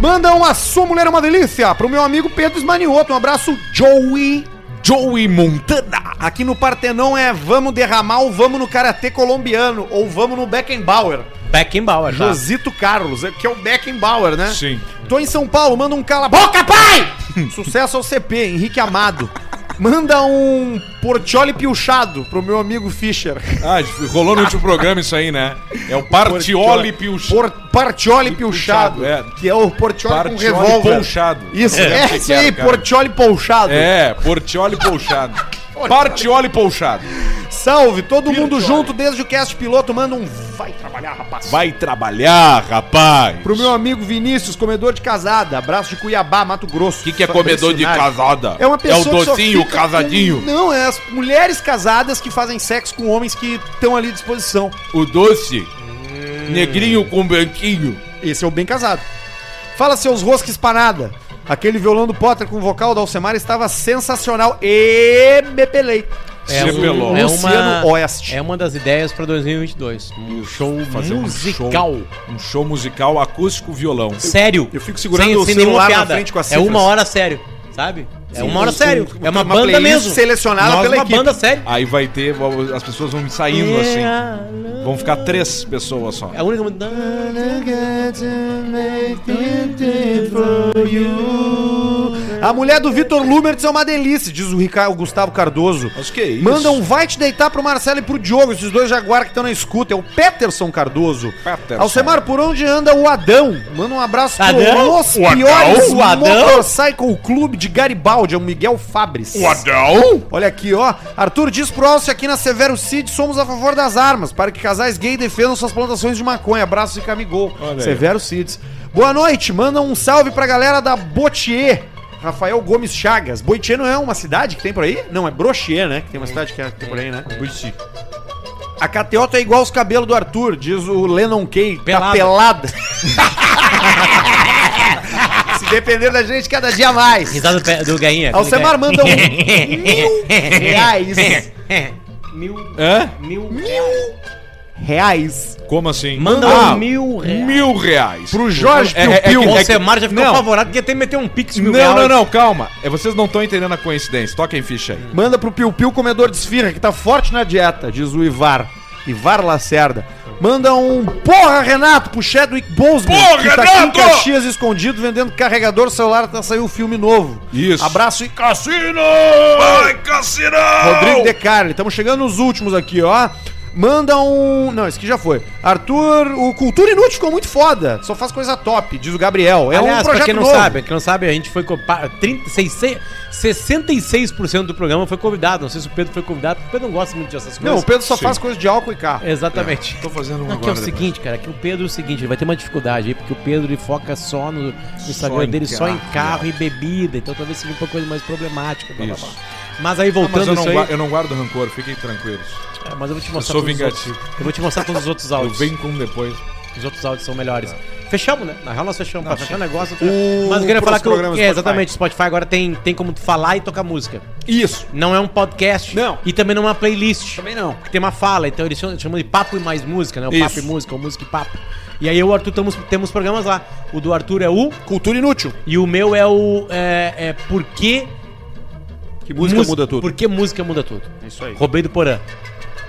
Manda uma sua mulher é uma delícia pro meu amigo Pedro Esmanioto. Um abraço, Joey. Joey Montana. Aqui no Partenon é vamos derramar ou vamos no Karatê colombiano ou vamos no Beckenbauer. Beckenbauer, tá? Josito Carlos, é- que é o Beckenbauer, né? Sim. Tô em São Paulo, manda um cala boca, pai! [laughs] Sucesso ao CP, Henrique Amado. Manda um Portioli piochado pro meu amigo Fischer. Ah, rolou no último programa isso aí, né? É o Partioli Piuchado. Por, Partioli piochado, Piochado, é. que é o Portioli com Partioli revólver. Pouchado. Isso, É, é, isso aí. Portioli polchado. É, Portioli Pouchado. Partioli Polchado. Salve, todo mundo junto desde o cast piloto. Manda um vai trabalhar, rapaz. Vai trabalhar, rapaz. Pro meu amigo Vinícius, comedor de casada. Abraço de Cuiabá, Mato Grosso. O que, que é comedor de casada? É uma pessoa É o docinho casadinho. com- Não, é as mulheres casadas que fazem sexo com homens que estão ali à disposição. O doce. Negrinho com branquinho. Esse é o bem casado. Fala seus rosques espanada. Aquele violão do Potter com o vocal da Alcemar estava sensacional. E me pelei. É, Se um- pelou. é uma, Oeste. é uma das ideias pra 2022. Um show fazer um musical. Um show musical acústico violão. Sério. eu fico segurando o nenhuma celular na frente com É cifras. uma hora sério, sabe? É Sim, uma hora sério. É uma, uma banda mesmo. selecionada Nós, pela uma equipe. banda séria. Aí vai ter, as pessoas vão saindo assim. Vão ficar três pessoas só. É a única. A mulher do Vitor Lumertz é uma delícia, diz o Ricardo o Gustavo Cardoso. Mas que é isso? Manda um vai te deitar pro Marcelo e pro Diogo, esses dois jaguar que estão na escuta. É o Peterson Cardoso. Peterson. Alcemar, por onde anda o Adão? Manda um abraço Adão? Los O Adão? Piores O Adão? Motorcycle Club de Garibaldi, é o Miguel Fabris. O Adão? Olha aqui, ó. Arthur diz pro Alce aqui na Severo Cid, somos a favor das armas, para que casais gay defendam suas plantações de maconha. Abraços e camigol. Severo Cids. Boa noite, manda um salve pra galera da Botier. Rafael Gomes Chagas. Boitier não é uma cidade que tem por aí? Não, é Brochier, né? Que tem uma cidade que é- que tem por aí, né? A KTO é igual os cabelos do Arthur, diz o Lennon Kay. Tá Pelada. [laughs] Se depender da gente, cada dia mais. Risada do, do Gainha. Alcemar manda um [laughs] mil reais. Mil. Hã? Mil. Reais. Como assim? Manda Ah, um mil reais. Mil reais. Pro Jorge É- Piu é- é que- é Alcemar já ficou não. apavorado porque tem que meter um pix de mil Não, reais. não, não, calma. É, vocês não estão entendendo a coincidência. Toquem ficha aí. Manda pro Piu Piu comedor de esfirra, que tá forte na dieta, diz o Ivar. Ivar Lacerda. Manda um porra, Renato, pro Chadwick Boseman, Porra, que tá aqui em Renato! Caxias escondido vendendo carregador celular até sair um filme novo. Isso. Abraço e Cassino! Vai, Cassino! Rodrigo De Carli. Estamos chegando nos últimos aqui, ó. Manda um. Não, esse aqui já foi. Arthur, o Cultura Inútil ficou muito foda. Só faz coisa top, diz o Gabriel. É Aliás, um pra projeto quem não novo. sabe, quem não sabe, a gente foi co- pa- 30, 66, 66% do programa foi convidado. Não sei se o Pedro foi convidado, porque o Pedro não gosta muito dessas coisas. Não, o Pedro só Sim. faz coisa de álcool e carro. Exatamente. Tô fazendo um Não, que é o agora seguinte, cara, que o Pedro é o seguinte, ele vai ter uma dificuldade aí, porque o Pedro ele foca só no, no Instagram em dele, só em carro, carro e bebida, então talvez seja uma coisa mais problemática. blá, blá, blá. Mas aí Ah, mas voltando eu não, isso aí, eu não guardo rancor, fiquem tranquilos. É, mas eu vou te Eu mostrar sou todos os vingativo. outros. Eu vou te mostrar todos os outros Eu áudios. venho com um depois. Os outros áudios são melhores. Fechamos, né? Na real nós fechamos. Não, pra fechar o negócio. O- Mas eu queria falar que. o- do é, Spotify. exatamente. O Spotify agora tem, tem como tu falar e tocar música. Isso. Não é um podcast. Não. E também não é uma playlist. Também não. Que tem uma fala. Então eles chamam, de papo e mais música, né? O Isso. papo e música, ou música e papo. E aí eu e o Arthur temos, temos programas lá. O do Arthur é o. Cultura Inútil. E o meu é o. É, é Por que. Que música mus- muda tudo. Por que música muda tudo? É isso aí. Roubei do Porã.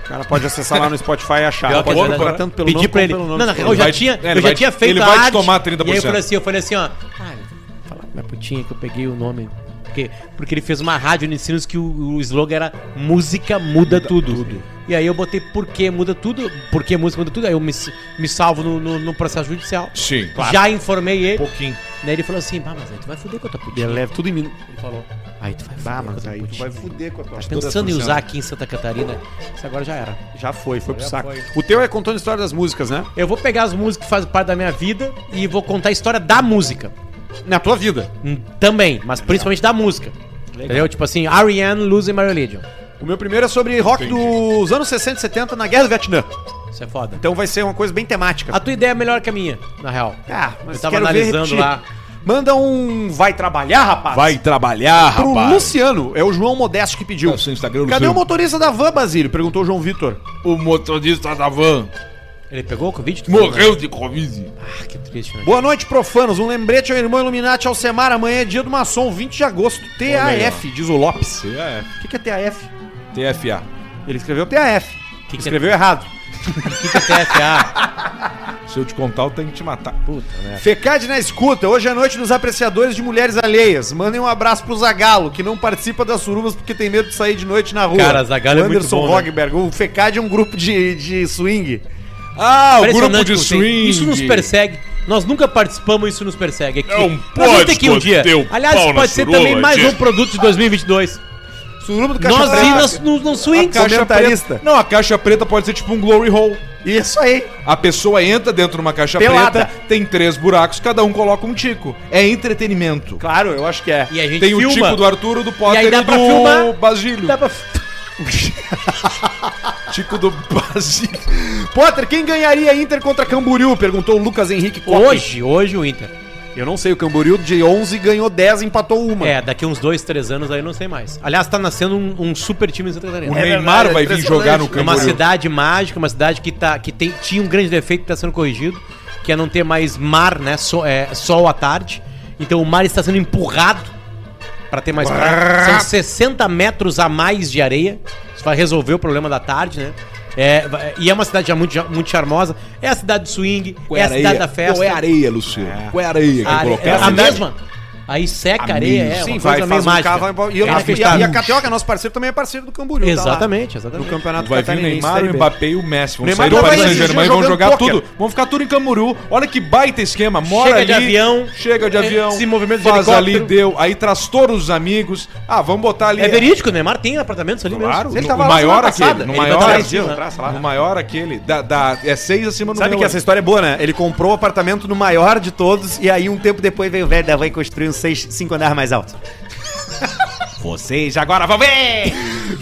O cara pode acessar lá no Spotify e achar. Pior pode procurar tanto pelo Pedi nome pra ele. pelo nome. Não, real, eu já vai- tinha, ele eu já tinha feito ele a vai te tomar E aí 30%. eu falei assim, eu falei assim, ó. Ah, falar com minha putinha que eu peguei o nome. Porque, porque ele fez uma rádio no Ensinos que o, o slogan era Música muda, tudo. E aí eu botei por que muda tudo, por que música muda tudo. Aí eu me, me salvo no, no- no processo judicial. Sim. Já informei ele. pouquinho. Daí ele falou assim, bah, mas aí tu vai fuder com a tua Ele putinha. leva tudo em mim. Ele falou, aí tu vai fuder Bah, a mas aí tu vai fuder com a tua Tá pensando em usar aqui em Santa Catarina, isso agora já era. Já foi, foi pro Já saco. foi. O teu é contando a história das músicas, né? Eu vou pegar as músicas que fazem parte da minha vida e vou contar a história da música. Na tua vida. Hum, Também, mas principalmente da música. Entendeu? Tipo assim, R.E.M. Losing My Religion. O meu primeiro é sobre rock Entendi. dos anos 60 e 70 na Guerra do Vietnã. Isso é foda. Então vai ser uma coisa bem temática. A tua ideia é melhor que a minha, na real. Ah, mas Eu tava quero ver analisando lá. Manda um vai trabalhar, rapaz. Vai trabalhar, Pro rapaz. Luciano, é o João Modesto que pediu. É o seu Instagram, Cadê Luciano? o motorista da van, Basílio? Perguntou o João Vitor. O motorista da van Ele pegou o Covid? Morreu de Covid. Ah, que triste, né? Boa noite, profanos. Um lembrete ao irmão Illuminati Alcemar. Amanhã é dia do maçom, 20 de agosto. TAF, diz o Lopes. TF. O que, que é TAF? TFA. Ele escreveu TAF. Que que escreveu errado. O que, que é [laughs] TFA? Se eu te contar, eu tenho que te matar. Puta merda. Fecade na escuta, hoje é noite dos apreciadores de mulheres alheias. Mandem um abraço pro Zagalo, que não participa das surubas porque tem medo de sair de noite na rua. Cara, Zagalo é muito Anderson bom, né? Rogberg. O Fecade é um grupo de, de swing. Ah, o grupo de swing. Isso nos persegue. Nós nunca participamos, isso nos persegue. Aqui. Não Nós vamos pode ter que um dia. o Aliás, pau isso na pode ser surula, também mais um produto de 2022. Suruba do Caixa Nós Preta. ir nas- no, no swing. Caixa preta. Não, a caixa preta pode ser tipo um glory hole. Isso aí. A pessoa entra dentro de uma caixa Pelada. preta, tem três buracos, cada um coloca um tico. É entretenimento. Claro, eu acho que é. E a gente Tem o filma. tico do Arthur, do Potter aí e, dá pra do filmar. Basílio. Dá pra- [laughs] Tico do Basílio. Potter, quem ganharia Inter contra Camboriú? Perguntou o Lucas Henrique Coque. Hoje, hoje o Inter. Eu não sei, o Camboriú de 11 ganhou 10 empatou uma. É, daqui uns dois, três anos aí eu não sei mais. Aliás, tá nascendo um, um super time em Santa O Catarina. É Neymar verdade, vai é vir jogar no. É uma Camboriú. cidade mágica, uma cidade que, tá, que tem, tinha um grande defeito que está sendo corrigido, que é não ter mais mar, né? Sol, é, sol à tarde. Então o mar está sendo empurrado para ter mais praia. São 60 metros a mais de areia. Isso vai resolver o problema da tarde, né? É, e é uma cidade já muito, muito charmosa. É a cidade do swing, é a cidade da festa. Qual é areia, Luciano? Qual é areia que A are- é colocaram? a mesma. Aí seca a areia, é Sim, vai, coisa meio faz mágica. carro, vai- e, eu- É e, a, e a é nosso parceiro, também é parceiro do Camboriú. tá lá. Exatamente, no exatamente. campeonato Vai vir o Neymar, o. Mbappé e o Messi. Vão Neymar sair do Paris Saint-Germain e vão jogar pôquer. tudo. Vão ficar tudo em Camboriú. Olha que baita esquema. Mora Chega ali, de avião, Chega de é, avião. se movimenta de faz ali, deu. Aí traz todos os amigos. Ah, vamos botar ali. É verídico, o Neymar tem apartamentos ali Claro, mesmo. Ele no, tava o lá maior aquele. passada. No maior, né? no maior aquele. Da, da- é seis acima do Sabe que essa história é boa, né? Ele comprou o apartamento no maior de todos e aí um tempo depois veio o velho da vai construir um seis, cinco andares mais alto. Vocês agora vão ver!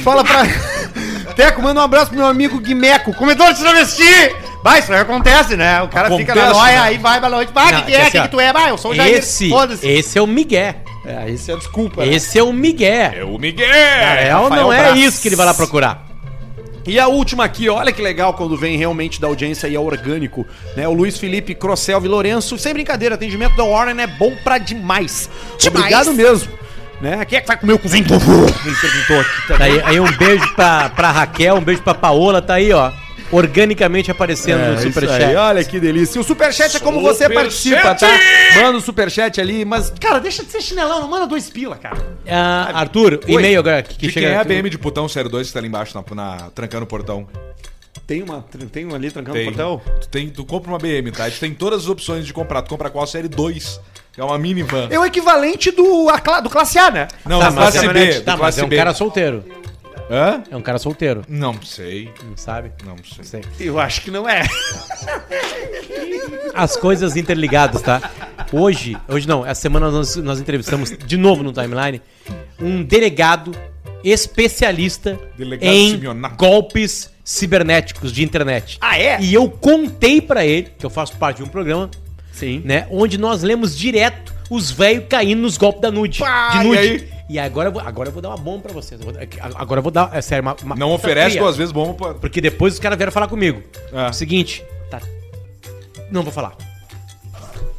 Fala pra. Teco, manda um abraço pro meu amigo Guimeco, comedor de travesti! Vai, isso aí acontece, né? O cara fica na Acontece, noia, né? aí vai pra noite. Vai, que, que é? O assim, que, que tu é? Vai, eu sou o Jair. Esse, esse é o Miguel. É, isso é desculpa. né? Esse é o Miguel. É o Miguel! Na real, Rafael não é Braz. isso que ele vai lá procurar. E a última aqui, olha que legal quando vem realmente da audiência e é orgânico, né? O Luiz Felipe Crosselvi Lourenço, sem brincadeira, atendimento da Warren é bom pra demais. Demais. Obrigado mesmo. Né? Quem é que vai comer o cozinho? Ele perguntou aqui Tá aí, aí um beijo pra, pra Raquel, um beijo pra Paola, tá aí, ó. Organicamente aparecendo no É, isso Superchat. aí, olha que delícia. E o superchat é como você participa, tá? Manda o superchat ali, mas, cara, deixa de ser chinelão, não manda dois pila, cara. Ah, Arthur, Oi. e-mail agora que, que De quem chega. é a BM de Putão 02 que tá ali embaixo, na, na- trancando o portão? Tem uma, tem um ali trancando Tem. o portão? Tu, tem, tu compra uma BM, tá? Tu tem todas as opções de comprar. Tu compra qual? Série 2. É uma minivan. É o equivalente do, do classe A, né? Não, Tá, do mas, classe é, B. tá, do mas classe é um B. cara solteiro. Hã? É um cara solteiro, Não sei. não sabe? Não sei. Sei. Eu acho que não é. As coisas interligadas, tá? Hoje, hoje não, essa semana nós, nós entrevistamos de novo no timeline um delegado especialista Delegado em Simeonato. golpes cibernéticos de internet. Ah, é? E eu contei pra ele, que eu faço parte de um programa, Sim. né, onde nós lemos direto os velhos caindo nos golpes da nude. Pá, de e nude. aí? E agora eu vou, agora eu vou dar uma bomba pra vocês. Eu vou- agora eu vou dar, é sério, uma, uma Não oferece fria. duas vezes bom pra... Porque depois os caras vieram falar comigo. O seguinte, tá. Não vou falar.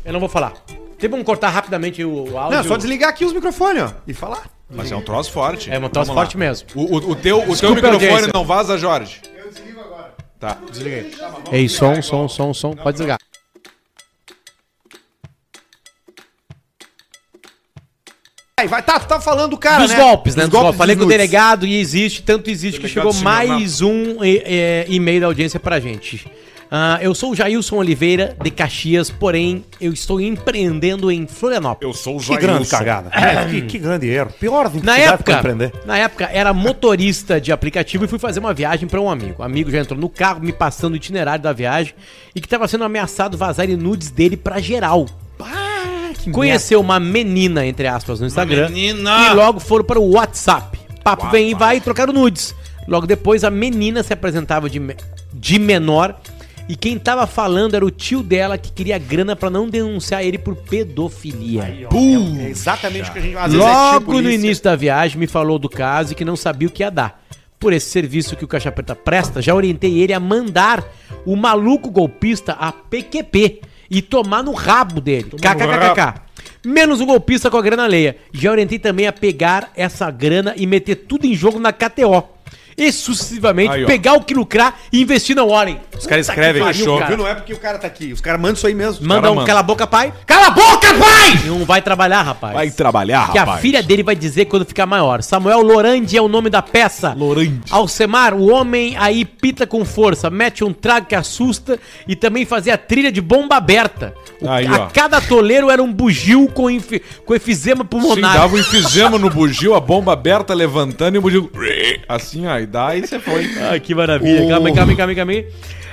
Eu não vou falar. Tem como cortar rapidamente o, o áudio? Não, é só desligar aqui os microfones, ó, e falar. Mas é um troço forte. É um troço Vamos lá. forte mesmo. O, o- o teu, o teu microfone não vaza, Jorge? Eu desligo agora. Tá. Desliguei. Ei, som, som, som, som. Pode desligar. Vai, tá, tu tá falando do cara, dos né? golpes, né? Dos Dos golpes. Falei dos com o delegado e existe, tanto existe que chegou mais um e- e- e-mail da audiência pra gente. Ah, eu sou o Jailson Oliveira, de Caxias, porém eu estou empreendendo em Florianópolis. Eu sou o Que grande cagada. É, que, que grande erro. Pior do que Na época, empreender. na época, era motorista de aplicativo e fui fazer uma viagem para um amigo. O amigo já entrou no carro, me passando o itinerário da viagem e que estava sendo ameaçado vazar nudes dele pra geral. Que Conheceu uma menina, entre aspas, no Instagram. menina! E logo foram para o WhatsApp. Papo vem e vai e trocaram nudes. Logo depois, a menina se apresentava de, de menor. E quem tava falando era o tio dela que queria grana pra não denunciar ele por pedofilia. merda. É exatamente o que a gente às vezes é Logo tio no início da viagem me falou do caso e que não sabia o que ia dar. Por esse serviço que o Caixa Preta presta, já orientei ele a mandar o maluco golpista a PQP e tomar no rabo dele. KKKK. Menos o golpista com a grana alheia. Já orientei também a pegar essa grana e meter tudo em jogo na KTO. E sucessivamente Aí, ó. pegar o que lucrar e investir na Warren. Os caras escrevem, fechou. cara. Viu? Não é porque o cara tá aqui. Os caras mandam isso aí mesmo. Manda um manda. cala a boca, pai. Cala a boca, pai! E não vai trabalhar, rapaz. Vai trabalhar, Que a filha dele vai dizer quando ficar maior. Samuel Lorandi é o nome da peça. Lorandi. Alcemar, o homem aí pita com força, mete um trago que assusta e também fazia trilha de bomba aberta. O- Aí, a ó. cada toleiro era um bugio com, enfi- com efizema Sim, pulmonar. dava um enfisema no bugio, a bomba aberta levantando e o bugio. Assim, ó, e você foi. Que maravilha. O- Calma aí, calma aí, calma aí, calma aí.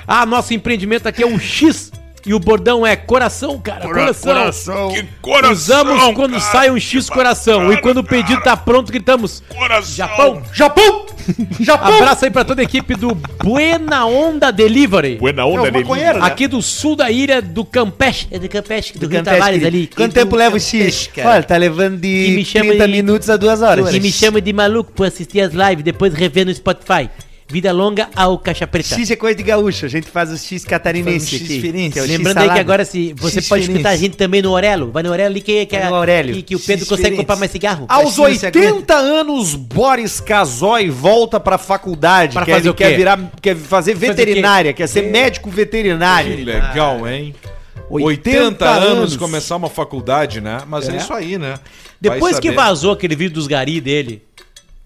Ah, nosso empreendimento aqui é o X. E o bordão é coração, cara. Coração. Que coração! Usamos quando cara. sai um X coração. e quando o pedido tá pronto, gritamos. Coração! Japão! Japão! [laughs] Japão! Abraço aí pra toda a equipe do Buena Onda Delivery. Buena É onda o maconheiro, né? Aqui do sul da ilha do Campeche. É do Campeche, do, Rio Campeche, Tavares ali. Quanto tempo do leva o X? cara. Olha, tá levando de me chama 30 de- minutos a 2 horas. Que me chama de maluco por assistir as lives, depois rever no Spotify. Vida longa ao Caixa Preta. X é coisa de gaúcho, a gente faz o X catarinense um X diferente. que é o X Lembrando aí que agora se você X pode diferente. escutar a gente também no Aurelo. Vai no Aurelo ali que, que, Aurélio. que, que o Pedro X consegue diferente. comprar mais cigarro. Aos Assim não se 80 anos, Boris Casoy volta pra faculdade. Pra quer, fazer ele o quê? quer virar, quer fazer veterinária, quer ser médico Que veterinário. legal, hein? 80 80 anos anos. começar uma faculdade, né? Mas é, É. isso aí, né? Depois que vazou aquele vídeo dos gari dele,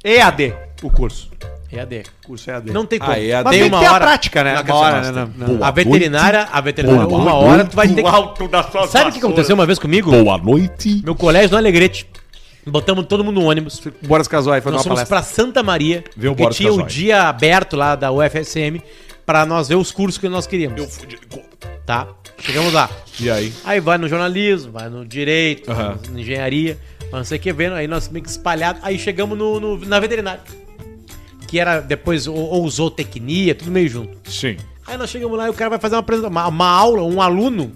EAD, o curso. EAD. Curso EAD. Não tem como. Ah, EAD. Mas tem tem que uma a hora. prática, né? Uma hora, né? não, Não, não. A veterinária, a veterinária, Boa uma noite. hora tu vai ter que... alto da sua Sabe o que aconteceu uma vez comigo? Boa noite. Meu colégio no Alegrete. Botamos todo mundo no ônibus. Boris Casoy foi Nós fomos palestra. pra Santa Maria, Vê o porque Boris tinha o dia aberto lá da UFSM pra nós ver os cursos que nós queríamos. fudi de conta. Tá? Chegamos lá. E aí? Aí vai no jornalismo, vai no direito, Aham. na engenharia, não sei o que vendo. Aí nós meio que espalhados. Aí chegamos no, no- na veterinária. Que era depois, ou, zootecnia, tudo meio junto. Sim. Aí nós chegamos lá e o cara vai fazer uma, apresentação, uma, uma aula, um aluno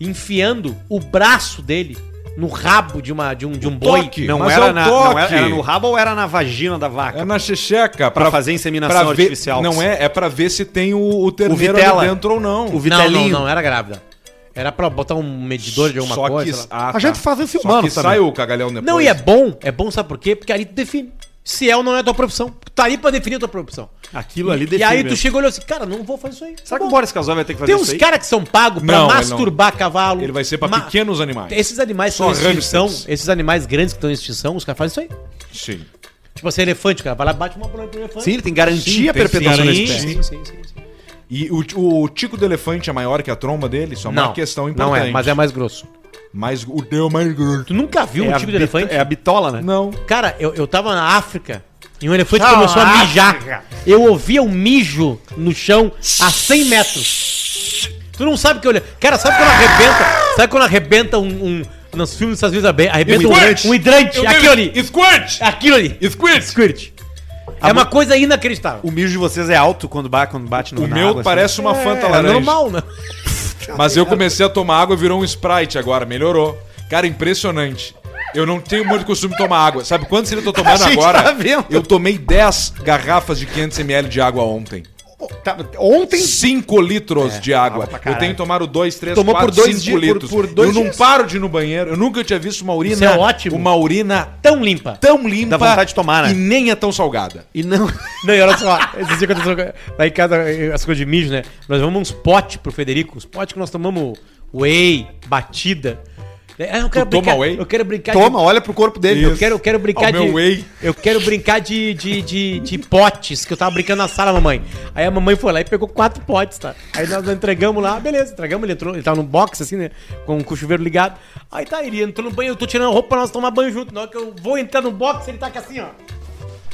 enfiando o braço dele no rabo de, uma, de um, de um boi. toque. Não, era é o na, não era, era no rabo ou era na vagina da vaca? É na checheca. Pra fazer inseminação ver- artificial. Não é, é pra ver se tem o, o terneiro vitela. ali dentro ou não. O Não, vitelinho. não, não, era grávida. Era pra botar um medidor de alguma Só coisa. que, ah, A gente faz isso Só humano que também. sai o cagalhão depois. Não, e é bom, é bom, sabe por quê? Porque ali tu define. Se é ou não é a tua profissão. Tá ali pra definir a tua profissão. Aquilo ali E define aí tu mesmo. chegou e olhou assim, cara, não vou fazer isso aí. Será Tá que o. Boris Casoy vai ter que fazer Tem isso uns aí? caras que são pagos pra Não, ele não. masturbar cavalo. Ele vai ser pra Ma- pequenos animais. Esses animais que Só estão em extinção, hamsters. esses animais grandes que estão em extinção, os caras fazem isso aí. Sim. Tipo assim, elefante, o cara vai lá, bate uma bola pro elefante. Sim, ele tem garantia a perpetuação da sim, espécie. sim, sim, sim, sim. E o, o tico do elefante é maior que a tromba dele? Isso é uma Não, questão não importante. é, mas é mais grosso. Mais, o teu é mais grosso. Tu nunca viu É um tipo de elefante? É a bitola, né? Não. Cara, eu, eu tava na África e um elefante Ah, começou a mijar. África. Eu ouvia um mijo no chão a 100 metros. Tu não sabe o que eu olhei. Cara, sabe quando arrebenta? Sabe quando arrebenta um. um nos filmes Unidos arbe- arrebenta um, Squirt! um hidrante? Eu Aquilo ali. Squirt! Aquilo ali. Squirt! Squirt. É uma coisa inacreditável. O mijo de vocês é alto quando bate, quando bate no O na meu água, assim. parece uma Fanta É laranja. normal, né? Mas eu comecei a tomar água e virou um Sprite agora, melhorou. Cara, impressionante. Eu não tenho muito costume de tomar água. Sabe quantos eu tô tomando A gente agora? tá vendo. Eu tomei 10 garrafas de 500ml de água ontem. Tá, ontem 5 litros de água. Eu tenho tomado 2, 3, Tomou 4, por dois 5 dias- por- litros. por dois eu não dias. paro de ir no banheiro. Eu nunca tinha visto uma urina. Isso é ótimo. Uma urina Tão limpa. tão limpa. Dá vontade de tomar, né? E nem é tão salgada. e não [laughs] Não, e olha só, esse dia aconteceu lá em casa, as coisas de mijo, né? Nós vamos uns potes pro Federico, uns potes que nós tomamos whey, batida. Ah, eu quero toma brincar, whey? Eu quero brincar toma, olha pro corpo dele. Eu quero, eu quero brincar Ó, de. whey. Eu quero brincar de, de, de, de potes, que eu tava brincando na sala, mamãe. Aí a mamãe foi lá e pegou quatro potes, tá? Aí nós entregamos lá, beleza, entregamos, ele entrou, ele tava no box, assim, né? Com, com o chuveiro ligado. Aí tá, ele entrou no banho, eu tô tirando a roupa pra nós tomar banho junto. Na hora que eu vou entrar no box, ele tá aqui assim, ó.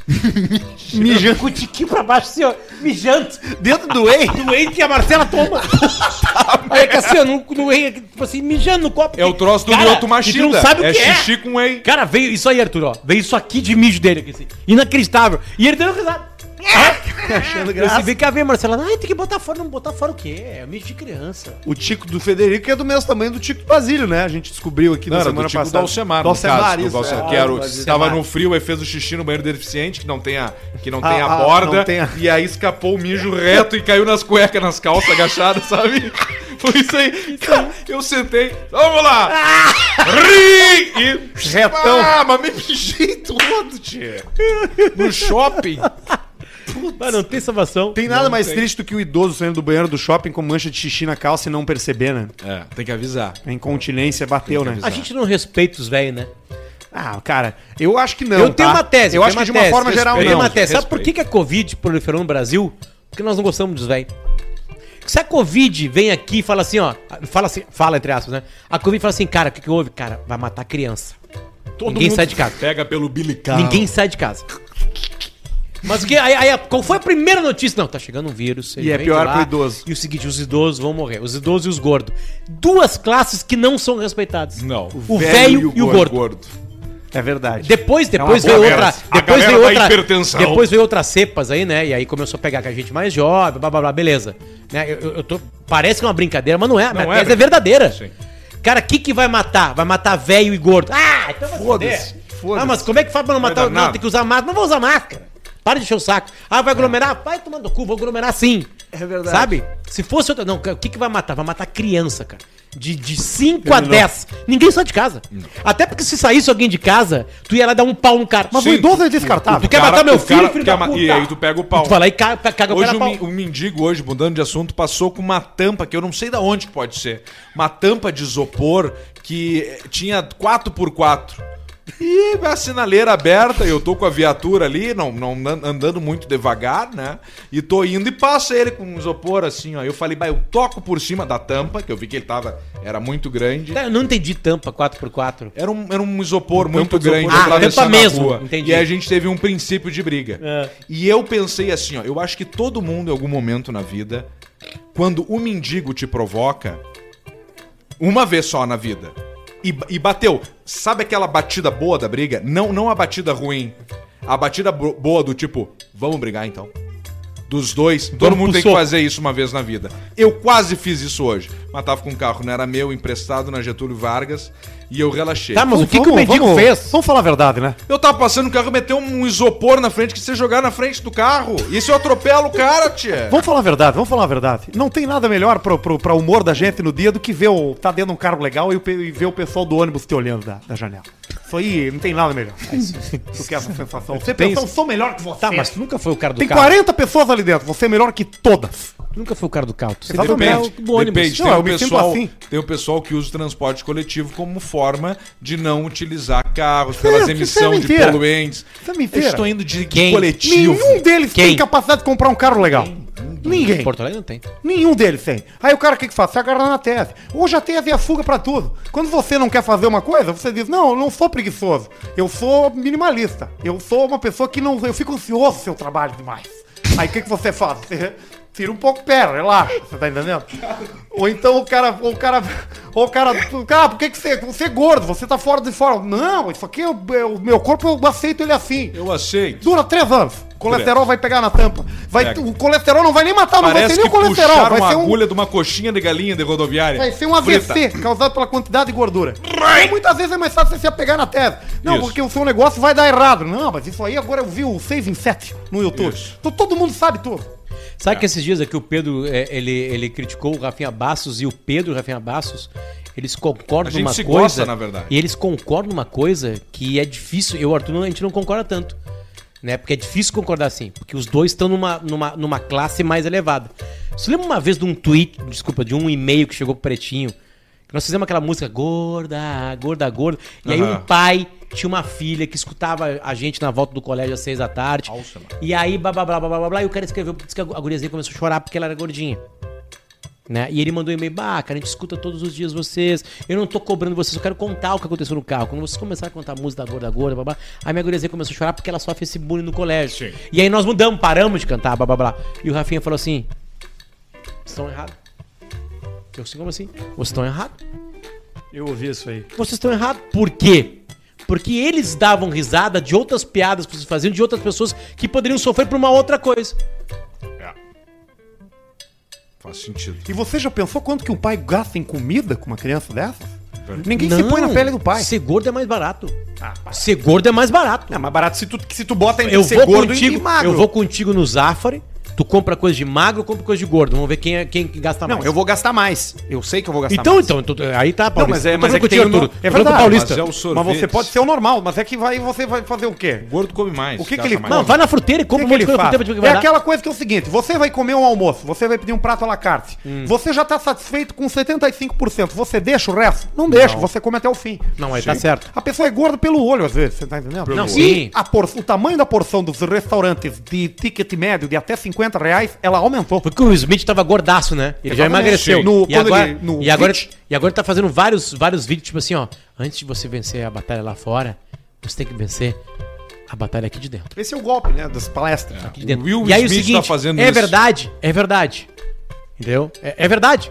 [laughs] mijando com o tiquinho pra baixo, assim, ó. Mijando. Dentro do whey. No whey que a Marcela toma. [laughs] Aí é assim, no, no whey, tipo assim, mijando no copo. É o troço do Cara, tu Machida. não sabe o é que é. xixi com whey. Cara, veio isso aí, Arthur, ó. Veio isso aqui de mijo dele aqui, assim. Inacreditável. E ele deu risada. [laughs] Achando Eu graça. disse, vem cá ver, Marcela. Ai, tem que botar fora. Não botar fora o quê? É mijo de criança. O tico do Federico é do mesmo tamanho do tico do Basílio, né? A gente descobriu aqui Não, na semana do do passada. Alcemar, do no caso, Alcemar, do isso. Alcemar, é. que era o, Alcemar. tava no frio e fez o xixi no banheiro deficiente, que não tem a, que não tem Ah, a ah, borda, não tem a- e aí escapou o mijo reto e caiu nas cuecas, nas calças agachadas, [laughs] sabe? Foi isso aí. Cara, eu sentei, vamos lá! Ri! E... Retão. Ah, mas me mijei todo, tia. No shopping. Mas não tem salvação. Tem nada Não mais tem. triste do que o idoso saindo do banheiro do shopping com mancha de xixi na calça e não perceber, né? É, tem que avisar. A incontinência bateu, né? A gente não respeita os velhos, né? Ah, cara, eu acho que não. eu tenho tá? uma tese. Eu tenho acho que de uma tese. forma geral Eu tenho não. uma tese. Sabe Respeito. por que, que a Covid proliferou no Brasil? Porque nós não gostamos dos velhos. Se a Covid vem aqui e fala assim, ó. Fala assim, fala entre aspas, né? A Covid fala assim, cara, o que, que houve? Cara, vai matar criança. Ninguém mundo sai de casa. Pega pelo bilical. Ninguém sai de casa. Mas o que? Aí, aí, qual foi a primeira notícia? Não, tá chegando um vírus. E é pior lá, pro idoso. E o seguinte, os idosos vão morrer. Os idosos e os gordos. Duas classes que não são respeitadas. Não. O velho e o gordo. É verdade. Depois, depois É veio outra. Depois veio outra. hipertensão. Depois veio outras cepas aí, né? E aí começou a pegar com a gente mais jovem, blá blá blá, beleza. Né? Eu, eu- eu tô. Parece que é uma brincadeira, mas não é. A minha Não é tese é verdadeira. Sim. Cara, o que, que vai matar? Vai matar velho e gordo. Ah, então vai Foda-se, foda-se. Ah, mas como é que faz pra não matar? Não, tem que usar máscara. Não vou usar máscara. Para de encher o saco. Ah, vai aglomerar? Vai tomar no cu, vou aglomerar sim. É verdade. Sabe? Se fosse outra. Não, o que, que vai matar? Vai matar criança, cara. De, de 5 a Terminou. 10. Ninguém sai de casa. Até porque se saísse alguém de casa, tu ia lá dar um pau no cara. Mas Sim. o idoso é descartável. Tu quer matar meu o filho, filho da puta? e aí tu pega o pau. Tu vai lá e caga, caga o Hoje cara um, pau. mi- um mendigo hoje, mudando de assunto, passou com uma tampa que eu não sei da onde que pode ser. Uma tampa de isopor que tinha 4x4. E a sinaleira aberta, eu tô com a viatura ali, não, não an- andando muito devagar, né? E tô indo e passa ele com um isopor assim, ó. Eu falei, bah, eu toco por cima da tampa, que eu vi que ele tava, era muito grande. Cara, eu não entendi tampa 4x4. Era um, era um isopor muito tampa de grande isopor. Ah, tampa a mesmo, rua. entendi. E a gente teve um princípio de briga. É. E eu pensei assim, ó, eu acho que todo mundo em algum momento na vida, quando o mendigo te provoca, uma vez só na vida, e, e bateu, sabe aquela batida boa da briga? Não, não a batida ruim. A batida bo- boa do tipo, vamos brigar então. Dos dois, todo Vamos mundo tem que fazer isso uma vez na vida. Eu quase fiz isso hoje. Mas tava com um carro, não era meu, emprestado na Getúlio Vargas, e eu relaxei. Tá, mas o que, que o mendigo vamos- fez? Vamos falar a verdade, né? Eu tava passando o carro, meteu um isopor na frente que você jogar na frente do carro. Se eu atropelo o cara, tia? Vamos falar a verdade, vamos falar a verdade. Não tem nada melhor pro, pro, pra humor da gente no dia do que ver o. tá dentro de um carro legal e, e ver o pessoal do ônibus te olhando da, da janela. Isso aí não tem nada melhor. do que essa sensação. Você Tem pensa, eu sou melhor que você. Tá, mas tu nunca foi o cara do Tem carro. 40 pessoas ali dentro, você é melhor que todas. Tu nunca foi o cara do carro. Sempre Exatamente. cara do ônibus. Depende, Não, tem, o pessoal, assim. tem o pessoal que usa o transporte coletivo como forma de não utilizar carros pelas Isso, emissões isso é de poluentes. Isso é mentira. Eu estou indo de Quem? coletivo. Nenhum deles Quem? tem capacidade de comprar um carro legal. Ninguém. Porto Alegre não tem. Nenhum deles tem. Aí o cara o que, que faz? Se agarra na tese. Hoje a tese é a fuga pra tudo. Quando você não quer fazer uma coisa, você diz: Não, eu não sou preguiçoso. Eu sou minimalista. Eu sou uma pessoa que não. Eu fico ansioso se eu trabalho demais. Aí o que, que você faz? [laughs] Você tira um pouco o pé, relaxa. Você tá entendendo? Ou então o cara. O cara. Ou o cara. Cara, por que, que você. Você é gordo, você tá fora de forma. Não, isso aqui é o, é o meu corpo, eu aceito ele assim. Eu aceito. Dura três anos. O colesterol vai pegar na tampa. Vai, Pega. o colesterol não vai nem matar, não vai ter nem o colesterol. Vai uma ser, um, agulha de uma coxinha de galinha de rodoviária. vai ser um AVC Frita. causado pela quantidade de gordura. Então, muitas vezes é mais fácil você se apegar na tese. Não, Isso. porque o seu negócio vai dar errado. Não, mas isso aí agora eu vi o 6 em 7 no YouTube. Isso. Então todo mundo sabe tudo. Sabe que esses dias aqui o Pedro, é, ele, ele criticou o Rafinha Bassos e o Pedro o Rafinha Bassos, eles concordam numa coisa. gosta, na verdade. E eles concordam numa coisa que é difícil. Eu e o Arthur, a gente não concorda tanto. Né? Porque é difícil concordar assim. Porque os dois estão numa, numa, numa classe mais elevada. Você lembra uma vez de um tweet, desculpa, de um e-mail que chegou pro Pretinho? Que nós fizemos aquela música gorda, gorda, gorda. E aí Aham. um pai tinha uma filha que escutava a gente na volta do colégio às seis da tarde. Nossa. E aí, blá, blá, blá, blá, blá, blá, e o cara escreveu, disse que a guriazinha começou a chorar porque ela era gordinha. Né? E ele mandou um e-mail, bah, cara, a gente escuta todos os dias vocês, eu não tô cobrando vocês, eu quero contar o que aconteceu no carro. Quando vocês começaram a contar a música da gorda, gorda, blá, blá, aí minha guriazinha começou a chorar porque ela sofre esse bullying no colégio. Sim. E aí nós mudamos, paramos de cantar, blá, blá, blá. E o Rafinha falou assim, vocês estão errados. Eu assim, como assim? Vocês estão errados. Eu ouvi isso aí. Vocês estão errados. Por quê? Porque eles davam risada de outras piadas que vocês faziam de outras pessoas que poderiam sofrer por uma outra coisa. É. Faz sentido. E você já pensou quanto que um pai gasta em comida com uma criança dessa? Ninguém se põe na pele do pai. Ser gordo é mais barato. Ah. Ser gordo é mais barato. É mais barato se tu, se tu bota entre eu ser vou gordo contigo, e magro. eu vou contigo no Zafari, Tu compra coisa de magro ou compra coisa de gordo? Vamos ver quem, é, quem que gasta mais. Não, eu vou gastar mais. Eu sei que eu vou gastar Então, mais. então, então, aí tá, Não, Paulista. mas é, mas é que tem o no-. É verdade, Paulista. mas é o Mas sorvete. você pode ser o normal, mas é que vai, você vai fazer o quê? O gordo come mais. O que que ele mais. Não, vai na fruteira e O compra que, um que monte de ele faz? fruteira o que É aquela coisa que é o seguinte: você vai comer um almoço, você vai pedir um prato à la carte. Hum. Você já tá satisfeito com 75%. Você deixa o resto? Não deixa, você come até o fim. Não, aí tá Sim. certo. A pessoa é gorda pelo olho, às vezes, você tá entendendo? Não, e sim. a por- o tamanho da porção dos restaurantes de ticket médio de até 50 reais, ela aumentou. Porque o Smith tava gordaço, né? Ele já emagreceu. No- e, agora, ele- no e, agora, e agora ele tá fazendo vários, vários vídeos, tipo assim, ó. Antes de você vencer a batalha lá fora, você tem que vencer a batalha aqui de dentro. Esse é o golpe, né, das palestras. Aqui de dentro. O Will e aí Smith o seguinte, tá fazendo é isso. verdade, é verdade. Entendeu? É, é verdade.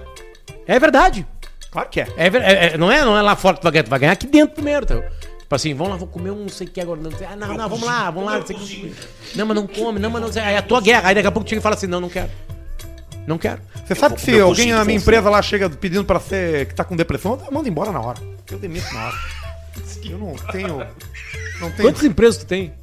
É verdade. Claro que é. É, é- é- não, é, não é lá fora que tu vai ganhar, tu vai ganhar aqui dentro primeiro. Então. Tipo assim, vamos lá, vou comer um não sei o que agora. Não, ah, não, não, vamos lá, vamos lá. Não, sei o que. não, mas não come, não, mas não sei. Aí é a tua guerra. Aí daqui a pouco chega e fala assim: não, não quero. Não quero. Você sabe que se alguém na minha empresa lá chega pedindo pra ser que tá com depressão, eu mando embora na hora. Eu demito na hora. Eu não tenho. Não tenho. Quantas empresas tu tem?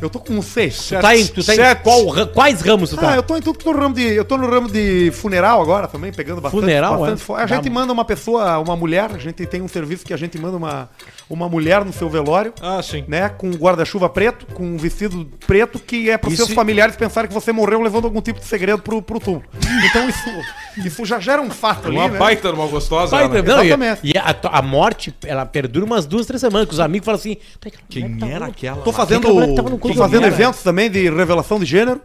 Eu tô com um seis. Tu tá em, tu tá em Sete. qual, quais ramos tu tá? Ah, eu tô em tudo que tô no ramo de. Eu tô no ramo de funeral agora também, pegando bastante. Funeral, bastante é? fo- A gente Tá. manda uma pessoa, uma mulher, a gente tem um serviço que a gente manda uma, uma mulher no seu velório. Ah, sim. Né, com um guarda-chuva preto, com um vestido preto, que é para os seus familiares pensarem que você morreu levando algum tipo de segredo pro, pro túmulo. Então isso, isso já gera um fato ali, Uma né? baita de uma gostosa. Né? não, e- Exatamente. E, a, a morte, ela perdura umas duas, três semanas, que os amigos falam assim... "Tá, Quem mulher tá era louca." aquela? Tô fazendo, no tô fazendo eventos também de revelação de gênero.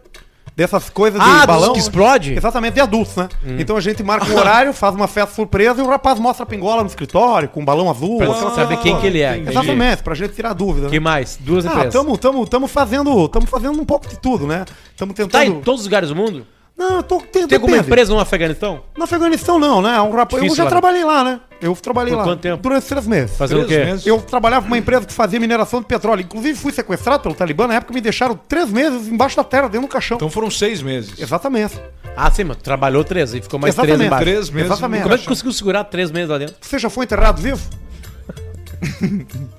Dessas coisas Ah, de balão. dos que explode? Exatamente, de adultos, né? Então a gente marca um horário, faz uma festa surpresa e o rapaz mostra a pingola no escritório, com um balão azul. Pra saber quem que ele é. Entendi. Exatamente, pra gente tirar dúvida. que Né? mais? Duas Ah, empresas. tamo, tamo, tamo fazendo, tamo fazendo um pouco de tudo, né? Tamo Tá tentando... em todos os lugares do mundo? Não, eu tô... Tem, Tem alguma empresa no Afeganistão? No Afeganistão não, né? Um rapaz... Eu já lá, né? trabalhei lá, né? Eu trabalhei Por lá. quanto tempo? Durante três meses. Fazendo o Três quê? meses. Eu trabalhava com uma empresa que fazia mineração de petróleo. Inclusive fui sequestrado pelo Talibã. Na época me deixaram três meses embaixo da terra, dentro do caixão. Então foram seis meses. Exatamente. Ah, sim, mas tu trabalhou três e ficou mais três Exatamente. embaixo. Três meses. Exatamente. Como é que tu conseguiu segurar três meses lá dentro? Você já foi enterrado vivo? [laughs]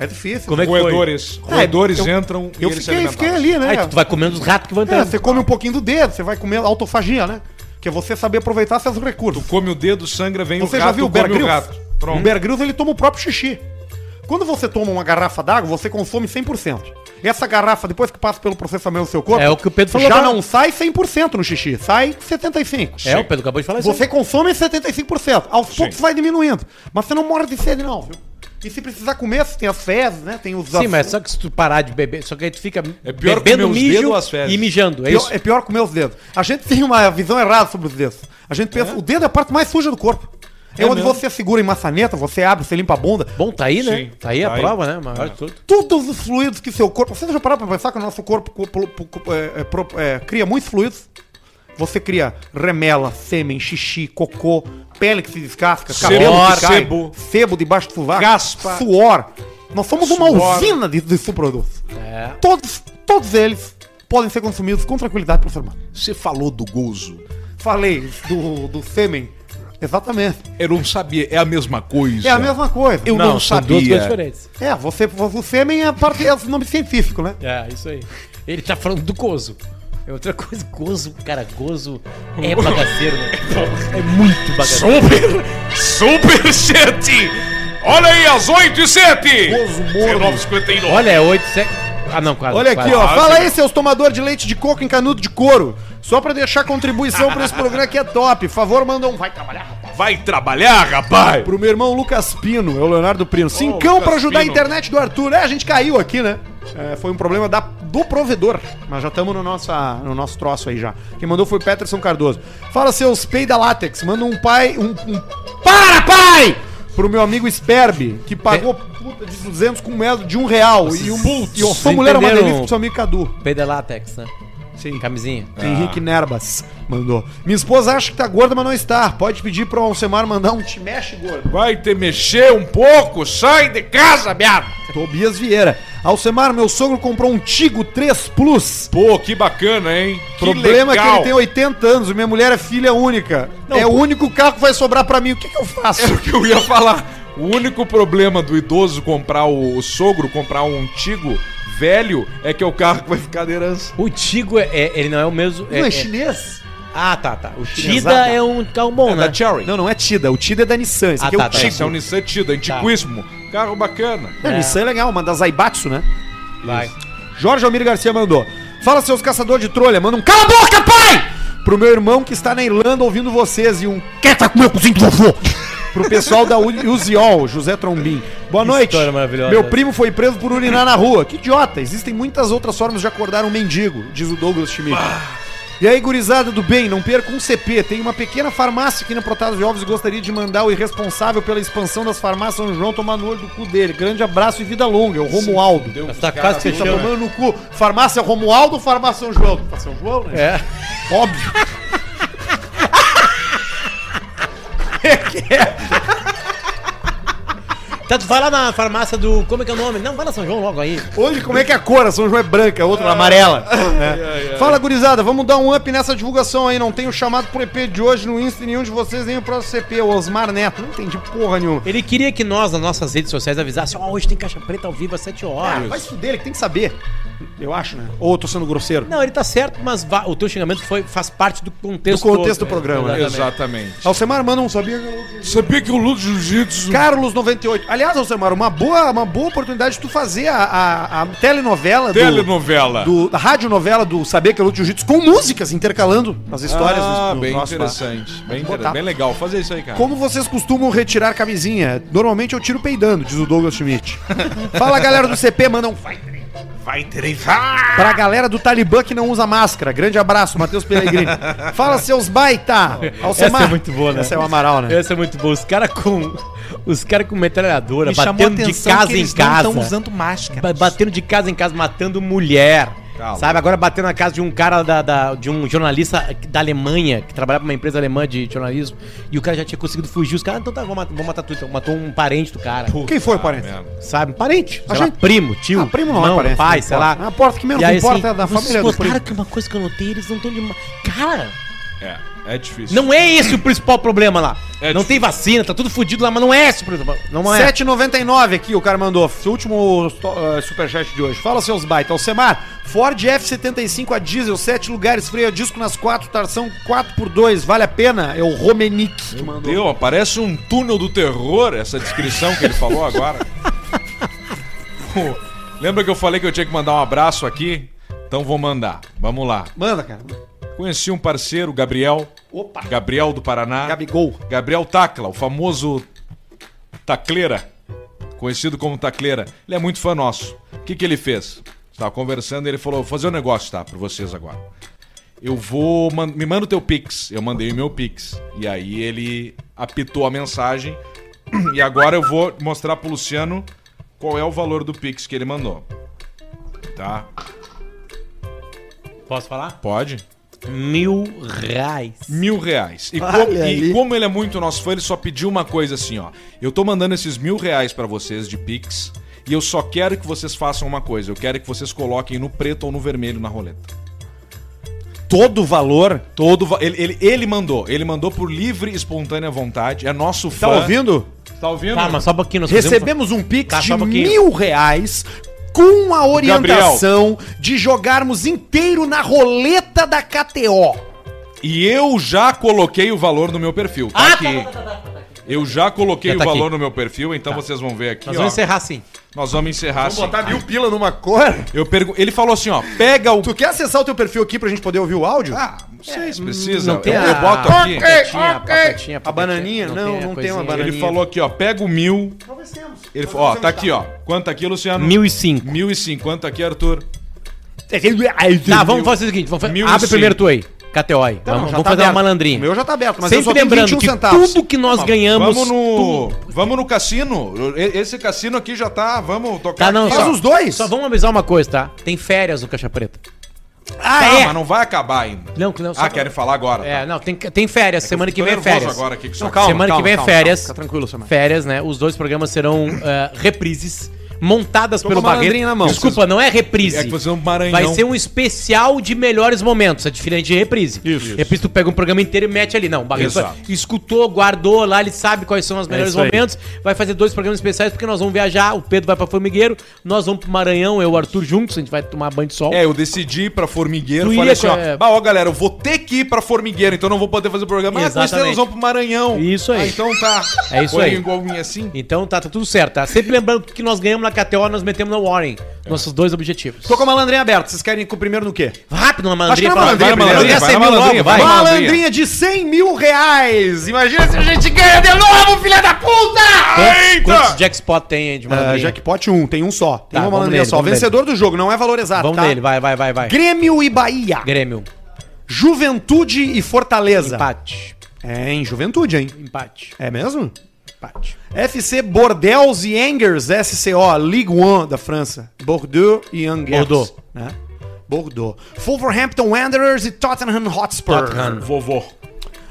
é difícil. Como é que foi? Roedores. É, Roedores eu- entram Eu eles se fiquei, fiquei alimentavam. ali, né? Aí tu vai comendo os ratos que vão É, entrando. você come um pouquinho do dedo, você vai comer autofagia, né? Que é você saber aproveitar seus recursos. Tu come o dedo, sangra, vem Você o já rato, viu o Bear o rato. O. Bear Grylls, ele toma o próprio xixi. Quando você toma uma garrafa d'água, você consome 100%. Essa garrafa, depois que passa pelo processamento do seu corpo, É o que o Pedro falou já não sai 100% no xixi, sai 75%. É, o Pedro acabou de falar isso. Você consome 75%. Aos poucos vai diminuindo. Mas você não morre de sede, não, viu? E se precisar comer, você tem as fezes, né? Tem os Sim, mas só que se tu parar de beber, só que aí tu fica É pior bebendo comer os mijo dedos ou as fezes? e mijando, é Pior- isso? é pior comer os dedos. A gente tem uma visão errada sobre os dedos. A gente pensa, o dedo é a parte mais suja do corpo. É, É onde mesmo? você segura em maçaneta, você abre, você limpa a bunda. Bom, tá aí, né? Sim, tá aí a tá aí. prova, né? Maior de tudo. Todos os fluidos que seu corpo. Você já parou pra pensar que o nosso corpo co- po- po- co- é, é, é, cria muitos fluidos? Você cria remela, sêmen, xixi, cocô, pele que se descasca, Sebo, cabelo que cai, sebo. sebo debaixo do sovaco, Caspa. suor. Nós somos uma Suor. usina de, de subprodutos. É. Todos, todos eles podem ser consumidos com tranquilidade pelo ser humano. Você falou do gozo. Falei do, do sêmen. Exatamente. Eu não sabia. É a mesma coisa. É a mesma coisa. Eu não, duas sabia. coisas diferentes. É, você, o sêmen é parte é o nome científico, né? É, isso aí. Ele tá falando do gozo. É outra coisa, gozo, cara, gozo [laughs] é bagaceiro, né? É muito bagaceiro. Super, Superchat! Olha aí, às 8 e 7! Gozo morno. 19,59. Olha, é 8, 7... Ah, não, quase. Olha quase. aqui, ó. quase. Fala aí, seus tomadores de leite de coco em canudo de couro. Só pra deixar contribuição pra esse programa que é top. Favor, manda um vai trabalhar, rapaz. Vai trabalhar, rapaz! Pro meu irmão Lucas Pino, é o Leonardo Prino. Cincão Lucas pra ajudar a Pino. internet do Arthur. É, a gente caiu aqui, né? É, foi um problema da, do provedor. Mas já estamos no, nossa, no nosso troço aí já. Quem mandou foi o Peterson Cardoso. Fala, seus peida látex. Manda um pai. Um, um- Para, pai! Pro meu amigo Sperbi, que pagou puta de 200 com medo de um real. E, um, e a sua mulher é uma delícia pro seu amigo Cadu. Peida látex, né? Sim. Camisinha. Henrique Nerbas mandou. Minha esposa acha que tá gorda, mas não está. Pode pedir pro Alcemar mandar um te mexe gordo. Vai te mexer um pouco, sai de casa, merda! Tobias Vieira. Alcemar, meu sogro comprou um Tigo 3 Plus. Pô, que bacana, hein? Que Problema é que legal. ele tem 80 anos, minha mulher é filha única. é o único carro que vai sobrar pra mim. O que, que eu faço? É o que eu ia falar. O único problema do idoso comprar o, o sogro comprar um antigo velho é que é o carro que vai ficar de herança. O Tigo, é, é- ele não é o mesmo... Não, é, chinês. Ah, tá, tá. O Tida Chinesada. é um carro bom, É né? da Cherry. Não, não é Tida. O Tida é da Nissan. Esse Ah, aqui tá, é o tá. Tigo. Esse é o Nissan Tida, antiquíssimo. Carro bacana. Não, É. Nissan é legal, uma das Aibatsu, né? Vai. Jorge Almir Garcia mandou. Fala, seus caçadores de trolha. Manda um cala a boca, pai! Pro meu irmão que está na Irlanda ouvindo vocês e um quer tá com meu cozinho do vovô. Pro pessoal da Uziol, José Trombim. Boa Que noite. história maravilhosa. Meu primo foi preso por urinar na rua. Que idiota. Existem muitas outras formas de acordar um mendigo, diz o Douglas Schmidt. E aí, gurizada do bem, não perca um CP. Tem uma pequena farmácia aqui na Protásio de Alves e gostaria de mandar o irresponsável pela expansão das farmácias São João tomar no olho do cu dele. Grande abraço e vida longa, é o Romualdo. Deu Mas pros tá tá tomando no cu. Farmácia Romualdo ou Farmácia São João? São João, né? É. Óbvio. [laughs] Tá, tu vai lá na farmácia do... Como é que é o nome? Não, vai na São João logo aí. Hoje, como é que é a cor? A São João é branca, a outra é amarela. [laughs] É. Fala, gurizada, vamos dar um up nessa divulgação aí. Não tenho chamado pro EP de hoje no Insta e nenhum de vocês, nem o próximo CP, o Osmar Neto. Não entendi porra nenhuma. Ele queria que nós, nas nossas redes sociais, avisássemos, ó, hoje tem Caixa Preta ao vivo às 7 Ah, horas. vai se fuder, ele que tem que saber. Eu acho, né? Ou eu tô sendo grosseiro. Não, ele tá certo, mas va- o teu xingamento foi, faz parte do contexto. Do contexto todo. do programa, né? Exatamente. Alcemar, manda um sabia. Sabia que eu luto jiu-jitsu. Carlos 98. Aliás, Alcemar, uma boa, uma boa oportunidade de tu fazer a, a, a telenovela do- Telenovela. do, da radionovela do Saber que eu luto jiu-jitsu com músicas intercalando as histórias ah, no- no bem lá. interessante. Bem, inter... bem legal. Fazer isso aí, cara. Como vocês costumam retirar camisinha? Normalmente eu tiro peidando, diz o Douglas Schmidt. [laughs] Fala galera do CP, manda um vai Vai trevar. pra galera do Talibã que não usa máscara. Grande abraço, Matheus Pellegrini. Fala seus baita. Alcemar. Essa é muito boa, né? Essa é o Amaral, né? Essa é muito boa. Os caras com. Os caras com metralhadora, Me batendo de casa que em não casa. estão usando máscara. Ba- Batendo de casa em casa, matando mulher. Calma. Sabe? Agora batendo na casa de um cara da, da- de um jornalista da Alemanha, que trabalhava pra uma empresa alemã de jornalismo, e o cara já tinha conseguido fugir. Os caras, então tá, vamos matar, vamos matar tudo. Então, matou um parente do cara. Quem foi, parente? merda. Sabe? Um parente. A Sei lá, gente- primo, tio. Ah, primo não é parente, pai, não sei importa. lá. A porta que menos E aí, importa é da família do primo. que uma coisa que eu notei, eles não estão de. Cara, É, é difícil. não é esse o principal problema lá. É não difícil. tem vacina, tá tudo fudido lá, mas não é esse o principal. Não é. 7,99 aqui o cara mandou. O último uh, superchat de hoje. Fala, seus baita. Alcemar, Ford F75 a diesel, 7 lugares, freio a disco nas 4, tração 4x2. Vale a pena? É o Romenick que mandou. Deu, parece um túnel do terror essa descrição que ele falou agora. [laughs] Pô, Lembra que eu falei que eu tinha que mandar um abraço aqui? Então vou mandar. Vamos lá. Manda, cara. Conheci um parceiro, Gabriel. Opa. Gabriel do Paraná. Gabigol. Gabriel Tacla, o famoso Tacleira, conhecido como Tacleira. Ele é muito fã nosso. O que, que ele fez? Estava conversando e ele falou: vou fazer um negócio, tá? Pra vocês agora. Eu vou. man- Me manda o teu Pix. Eu mandei o meu Pix. E aí ele apitou a mensagem. [clears throat] E agora eu vou mostrar pro Luciano qual é o valor do Pix que ele mandou. Tá? Posso falar? Pode? Mil reais. Mil reais. E, Olha co- e como ele é muito nosso fã, ele só pediu uma coisa assim, ó. Eu tô mandando esses mil reais pra vocês de Pix e eu só quero que vocês façam uma coisa. Eu quero que vocês coloquem no preto ou no vermelho na roleta. Todo o valor. Todo va- ele, ele, ele mandou. Ele mandou por livre e espontânea vontade. É nosso fã. Tá ouvindo? Tá ouvindo? Tá, mas só um pouquinho. nós Recebemos um Pix Tá, de um mil reais com a orientação de jogarmos inteiro na roleta da KTO. E eu já coloquei o valor no meu perfil. Tá Ah, aqui. tá, tá, tá, tá, tá. Eu já coloquei Já o valor aqui. no meu perfil, então vocês vão ver aqui, Nós ó. vamos encerrar assim. Nós vamos encerrar assim. mil pila numa cor. Eu pergu... Ele falou assim, ó, pega o Tu quer acessar o teu perfil aqui pra gente poder ouvir o áudio? Ah, não sei se precisa. Não tem eu, a... eu boto aqui. papetinha, ok. papetinha, A papetinha. bananinha? Não, a não tem uma bananinha. Ele falou aqui, ó, pega o mil. Talvez temos. Ele falou, ó, tá aqui, ó. Quanto aqui, Luciano? Mil e cinco. Mil e cinco. Quanto aqui, Arthur? Tá, vamos fazer o seguinte. Vamos fa- Mil e Abre primeiro tu aí. KTO aí. Não, vamos vamos tá fazer aberto. uma malandrinha. O meu já tá aberto, mas eu Sempre só tenho lembrando 21 que centavos. tudo que nós ganhamos... Vamos no. Vamos no cassino. Esse cassino aqui já tá. Vamos tocar. Tá, não, aqui, só, Faz os dois. Só vamos avisar uma coisa, tá? Tem férias no Caixa Preta. Ah, Tá, é? mas não vai acabar ainda. Não, não, só- Ah, querem falar agora. É, tá. não, tem, tem férias. semana que Tô vem é férias. agora aqui que só Não, calma, Semana calma, que vem é calma, férias. calma, Fica tranquilo, Samar. Férias, né? Os dois programas serão eh, reprises. Montadas Tô pelo Barreto. na mão. Desculpa, não é reprise. É que vocês vão pro Maranhão. Vai ser um especial de melhores momentos. É diferente de reprise. Isso. Reprise tu pega um programa inteiro e mete ali. Não, o Barreto Exato. escutou, guardou lá, ele sabe quais são os melhores isso aí. momentos. Vai fazer dois programas especiais porque nós vamos viajar. O Pedro vai pra Formigueiro, nós vamos pro Maranhão, eu e o Arthur juntos. A gente vai tomar banho de sol. É, eu decidi ir pra Formigueiro. Tu falei assim, ó. é- Bah, ó, galera, eu vou ter que ir pra Formigueiro, então não vou poder fazer o programa. Ah, Exatamente. certeza nós vamos pro Maranhão. Isso aí. Ah, então tá. É isso Foi aí. assim. Então tá, tá tudo certo, tá? Sempre lembrando que nós ganhamos na KTO, nós metemos na Warren. Nossos dois objetivos. Tô com a malandrinha aberta. Vocês querem ir com o primeiro no quê? Rápido na Acho que malandrinha. na malandrinha, Vai, malandrinha, Vai 100 na mil malandrinha, vai vai. na Malandrinha de 100 mil reais. Imagina se a gente ganha de novo, filha da puta! Quantos, quantos jackpot tem aí de Uh, malandrinha? jackpot 1, tem um só. Tem Tá, uma malandrinha nele, só. Vencedor do jogo, não é valor exato, Vamos tá? nele, vai, vai, vai, vai. Grêmio e Bahia. Grêmio. Juventude e Fortaleza. Empate. É, em Juventude, hein? Empate. É mesmo? Empate. FC Bordeaux e Angers, SCO, Ligue 1 da França. Bordeaux e Angers. Bordeaux. Né? Bordeaux. Wolverhampton Wanderers e Tottenham Hotspur. Tottenham. Vovô.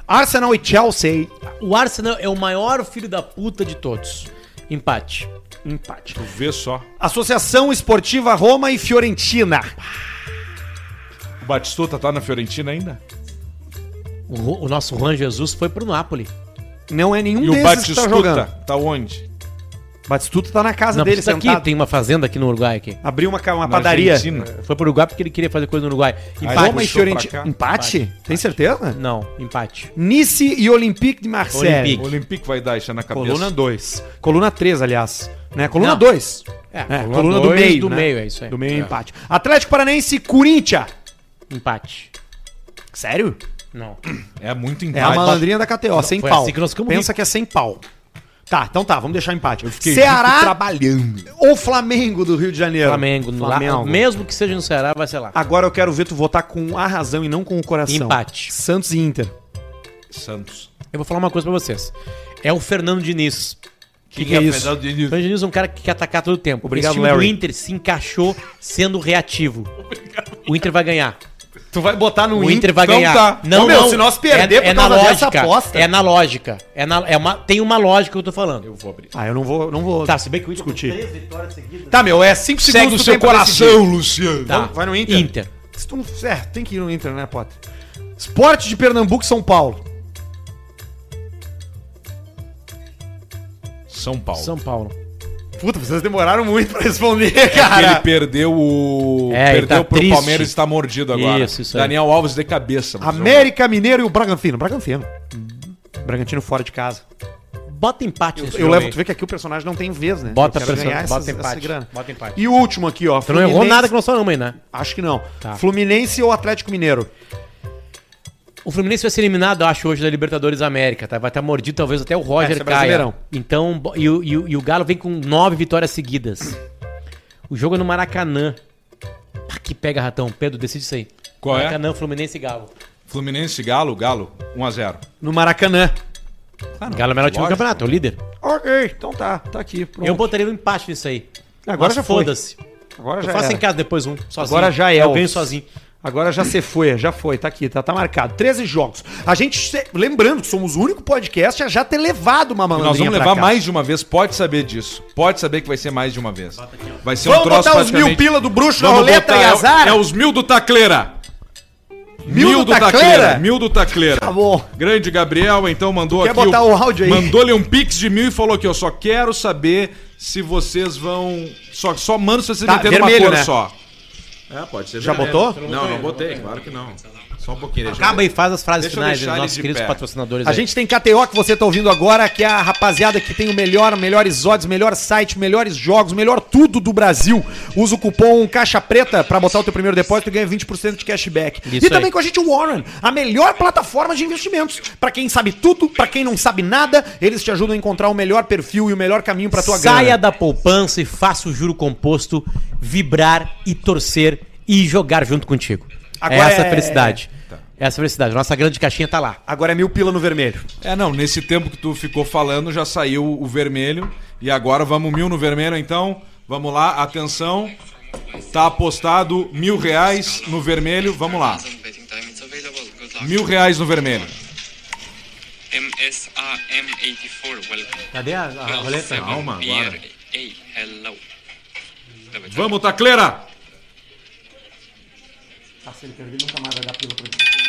Arsenal e Chelsea. O Arsenal é o maior filho da puta de todos. Empate. Empate. Tu vê só. Associação Esportiva Roma e Fiorentina. O Batistuta tá na Fiorentina ainda? O, o nosso Juan Jesus foi pro Napoli. Não é nenhum E o desses que tá Batistuta jogando. tá onde? Batistuta tá na casa Não, dele precisa aqui, sentado. tem uma fazenda aqui no Uruguai aqui. Abriu uma, ca- uma Na padaria. Argentina. Foi pro Uruguai porque ele queria fazer coisa no Uruguai. Aí Empate. Roma e puxou pra Fiorentina. cá. Empate? Tem certeza? Não, empate. Nice e Olympique de Marseille. Olympique. O Olympique vai dar isso na cabeça. Coluna 2. Coluna 3, aliás. Né? Coluna Não. 2. É, É, coluna do dois meio. do né? meio, é isso aí. Do meio É. empate. Atlético Paranense e Corinthians. Empate. Sério? Não. [clears throat] É muito É a empate. malandrinha da KTO, sem foi pau. assim que nós ficamos Pensa que é sem pau. Tá, então tá, vamos deixar empate. Fiquei Ceará rico trabalhando. ou Flamengo do Rio de Janeiro? Flamengo. no- lá- Flamengo. mesmo que seja no Ceará, vai ser lá. Agora eu quero ver tu votar com a razão e não com o coração. Empate. Santos e Inter. Santos. Eu vou falar uma coisa pra vocês. É o Fernando Diniz. Que que é isso? O Fernando Diniz é um cara que quer atacar todo o tempo. Obrigado, Esse time Larry. do Inter se encaixou sendo reativo. [laughs] O Inter vai ganhar. Tu vai botar no O Inter vai Então ganhar. tá. Não, Ô, meu, não. se nós perder é, por é na causa dessa lógica. aposta- É na lógica. É na, é uma, tem uma lógica que eu tô falando. Eu vou abrir. Ah, eu não vou, não vou Tá, se bem que o Inter discutir. Tá, meu, é 5 segundos Segue o tu seu coração, Luciano. Tá. Vai no Inter. Inter. Se tu não- É, tem que ir no Inter, né, Potter? Esporte de Pernambuco e São Paulo. São Paulo. São Paulo. Puta, vocês demoraram muito pra responder, ele cara. perdeu o. É, ele perdeu tá pro triste. Palmeiras e está mordido agora. Isso, isso aí. Daniel Alves de cabeça. América Mineiro e o Bragantino. Bragantino. Bragantino fora de casa. Bota empate nesse Eu jogo levo, aí. tu vê que aqui o personagem não tem vez, né? Bota Eu pressão, ganhar bota essas- empate. essa grana. Bota empate. E o último aqui, ó. Tu não errou nada que nós falamos aí, né? Acho que não. Tá. Fluminense ou Atlético Mineiro? O Fluminense vai ser eliminado, eu acho, hoje da Libertadores América, tá? Vai estar mordido, talvez até o Roger é caia. Então, e, o- e e o Galo vem com nove vitórias seguidas. O jogo é no Maracanã. Ah, que pega, Ratão. Pedro, decide isso aí. Qual é? Maracanã, Fluminense e Galo. Fluminense, Galo, Galo, 1x0. No Maracanã. Galo é o melhor time do campeonato, é o líder. Ok, então tá. Tá aqui. Pronto. Eu botaria no empate nisso aí. Agora Mas já foda-se. Agora Eu já faço em casa depois um, sozinho. Agora já é, Eu ganho sozinho. Agora já se foi, já foi, tá aqui, tá, tá marcado. 13 jogos. A gente, se- lembrando que somos o único podcast a já ter levado uma E malandrinha nós vamos pra levar cá. mais de uma vez, pode saber disso. Pode saber que vai ser mais de uma vez. Vai ser Vamos botar os mil pila do bruxo na Vamos roleta botar- e é o- azar? É, os mil do Tacleira. Mil do Tacleira? Mil do Tacleira. Tá bom. Grande Gabriel, então mandou Quer aqui. botar o áudio aí? Mandou-lhe um pix de mil e falou aqui: eu só quero saber se vocês vão. Só, só mando se vocês Tá, meterem uma cor né? só. É, pode ser. Já botou? Não, não botei, claro que não. Só um pouquinho. eu Acaba ver. e faz as frases Deixa eu finais dos nossos queridos pé. patrocinadores A aí. gente tem KTO que você tá ouvindo agora, que é a rapaziada que tem o melhor, melhores odds, melhor site, melhores jogos, melhor tudo do Brasil. Usa o cupom Caixa Preta pra botar o teu primeiro depósito e ganha 20% de cashback. Isso e também aí. com a gente o Warren, a melhor plataforma de investimentos. Pra quem sabe tudo, pra quem não sabe nada, eles te ajudam a encontrar o melhor perfil e o melhor caminho pra tua Saia grana. da poupança e faça o juro composto vibrar e torcer e jogar junto contigo. Agora Essa é é- a felicidade. É Essa felicidade. Nossa grande caixinha tá lá. Agora é mil pila no vermelho. É, não. Nesse tempo que tu ficou falando, já saiu o vermelho. E agora vamos mil no vermelho, então. Vamos lá, atenção. Tá apostado mil reais no vermelho. Vamos lá. Mil reais no vermelho. MSAM84, welcome. Cadê a, a roleta? Calma, agora. Vamos, tá Tacleira! Ah, tá se ele perder, nunca mais vai dar pila pra mim.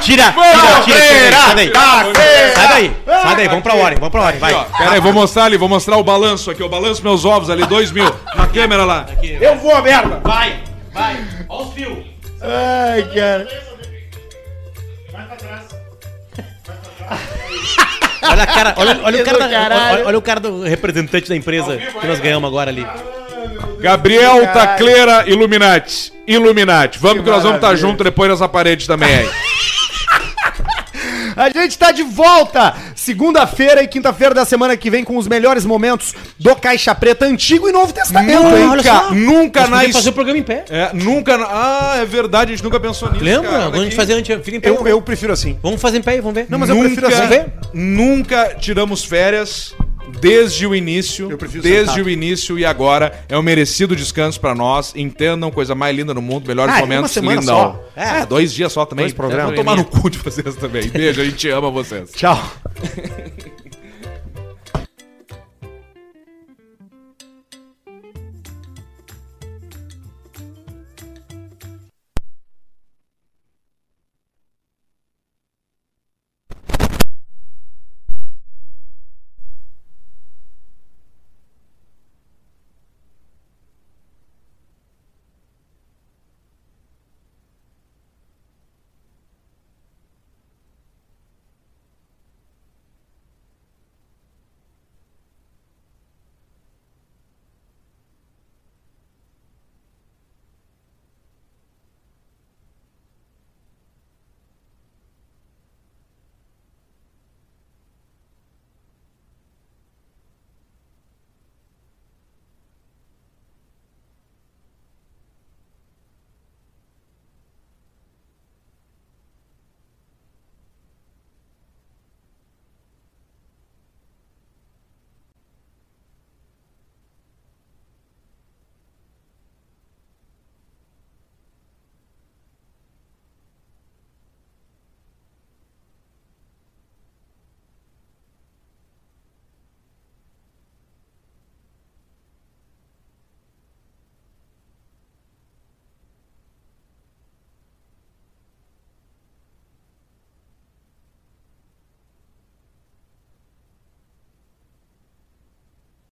Tira, tira, tira, tira, sai daí. Sai daí, sai daí, vamos pra hora, vamos pra hora, vai. Ó, Pera aí, vou mostrar ali, vou mostrar o balanço aqui, o balanço meus ovos ali, dois mil, na câmera lá. Eu vou, merda! Vai, vai, olha os fios. Ai, cara. Olha a cara, olha, olha o cara, da- olha, olha o cara do representante da empresa que nós ganhamos agora ali. Gabriel Tacleira Illuminati. Illuminati. Vamos que, nós vamos estar maravilha. junto depois nessa parede também aí. [laughs] A gente tá de volta segunda-feira e quinta-feira da semana que vem com os melhores momentos do Caixa Preta Antigo e Novo Testamento, hein? só. Nunca, nunca na podíamos fazer o programa em pé. É, nunca. na- Ah, é verdade, a gente nunca pensou nisso. Lembra? cara. Quando a gente Aqui. fazia antes, fica em pé. Eu, eu prefiro assim. Vamos fazer em pé, vamos ver. Não, mas eu prefiro assim. Vamos ver? Nunca tiramos férias desde o início. Desde sentado. o início e agora é um merecido descanso pra nós. Entendam, coisa mais linda no mundo, melhores Ah, é momentos. lindão. só. É, dois dias só também. Dois programas. Vamos tomar no cu de vocês também. Beijo, a gente ama vocês. Tchau. [laughs]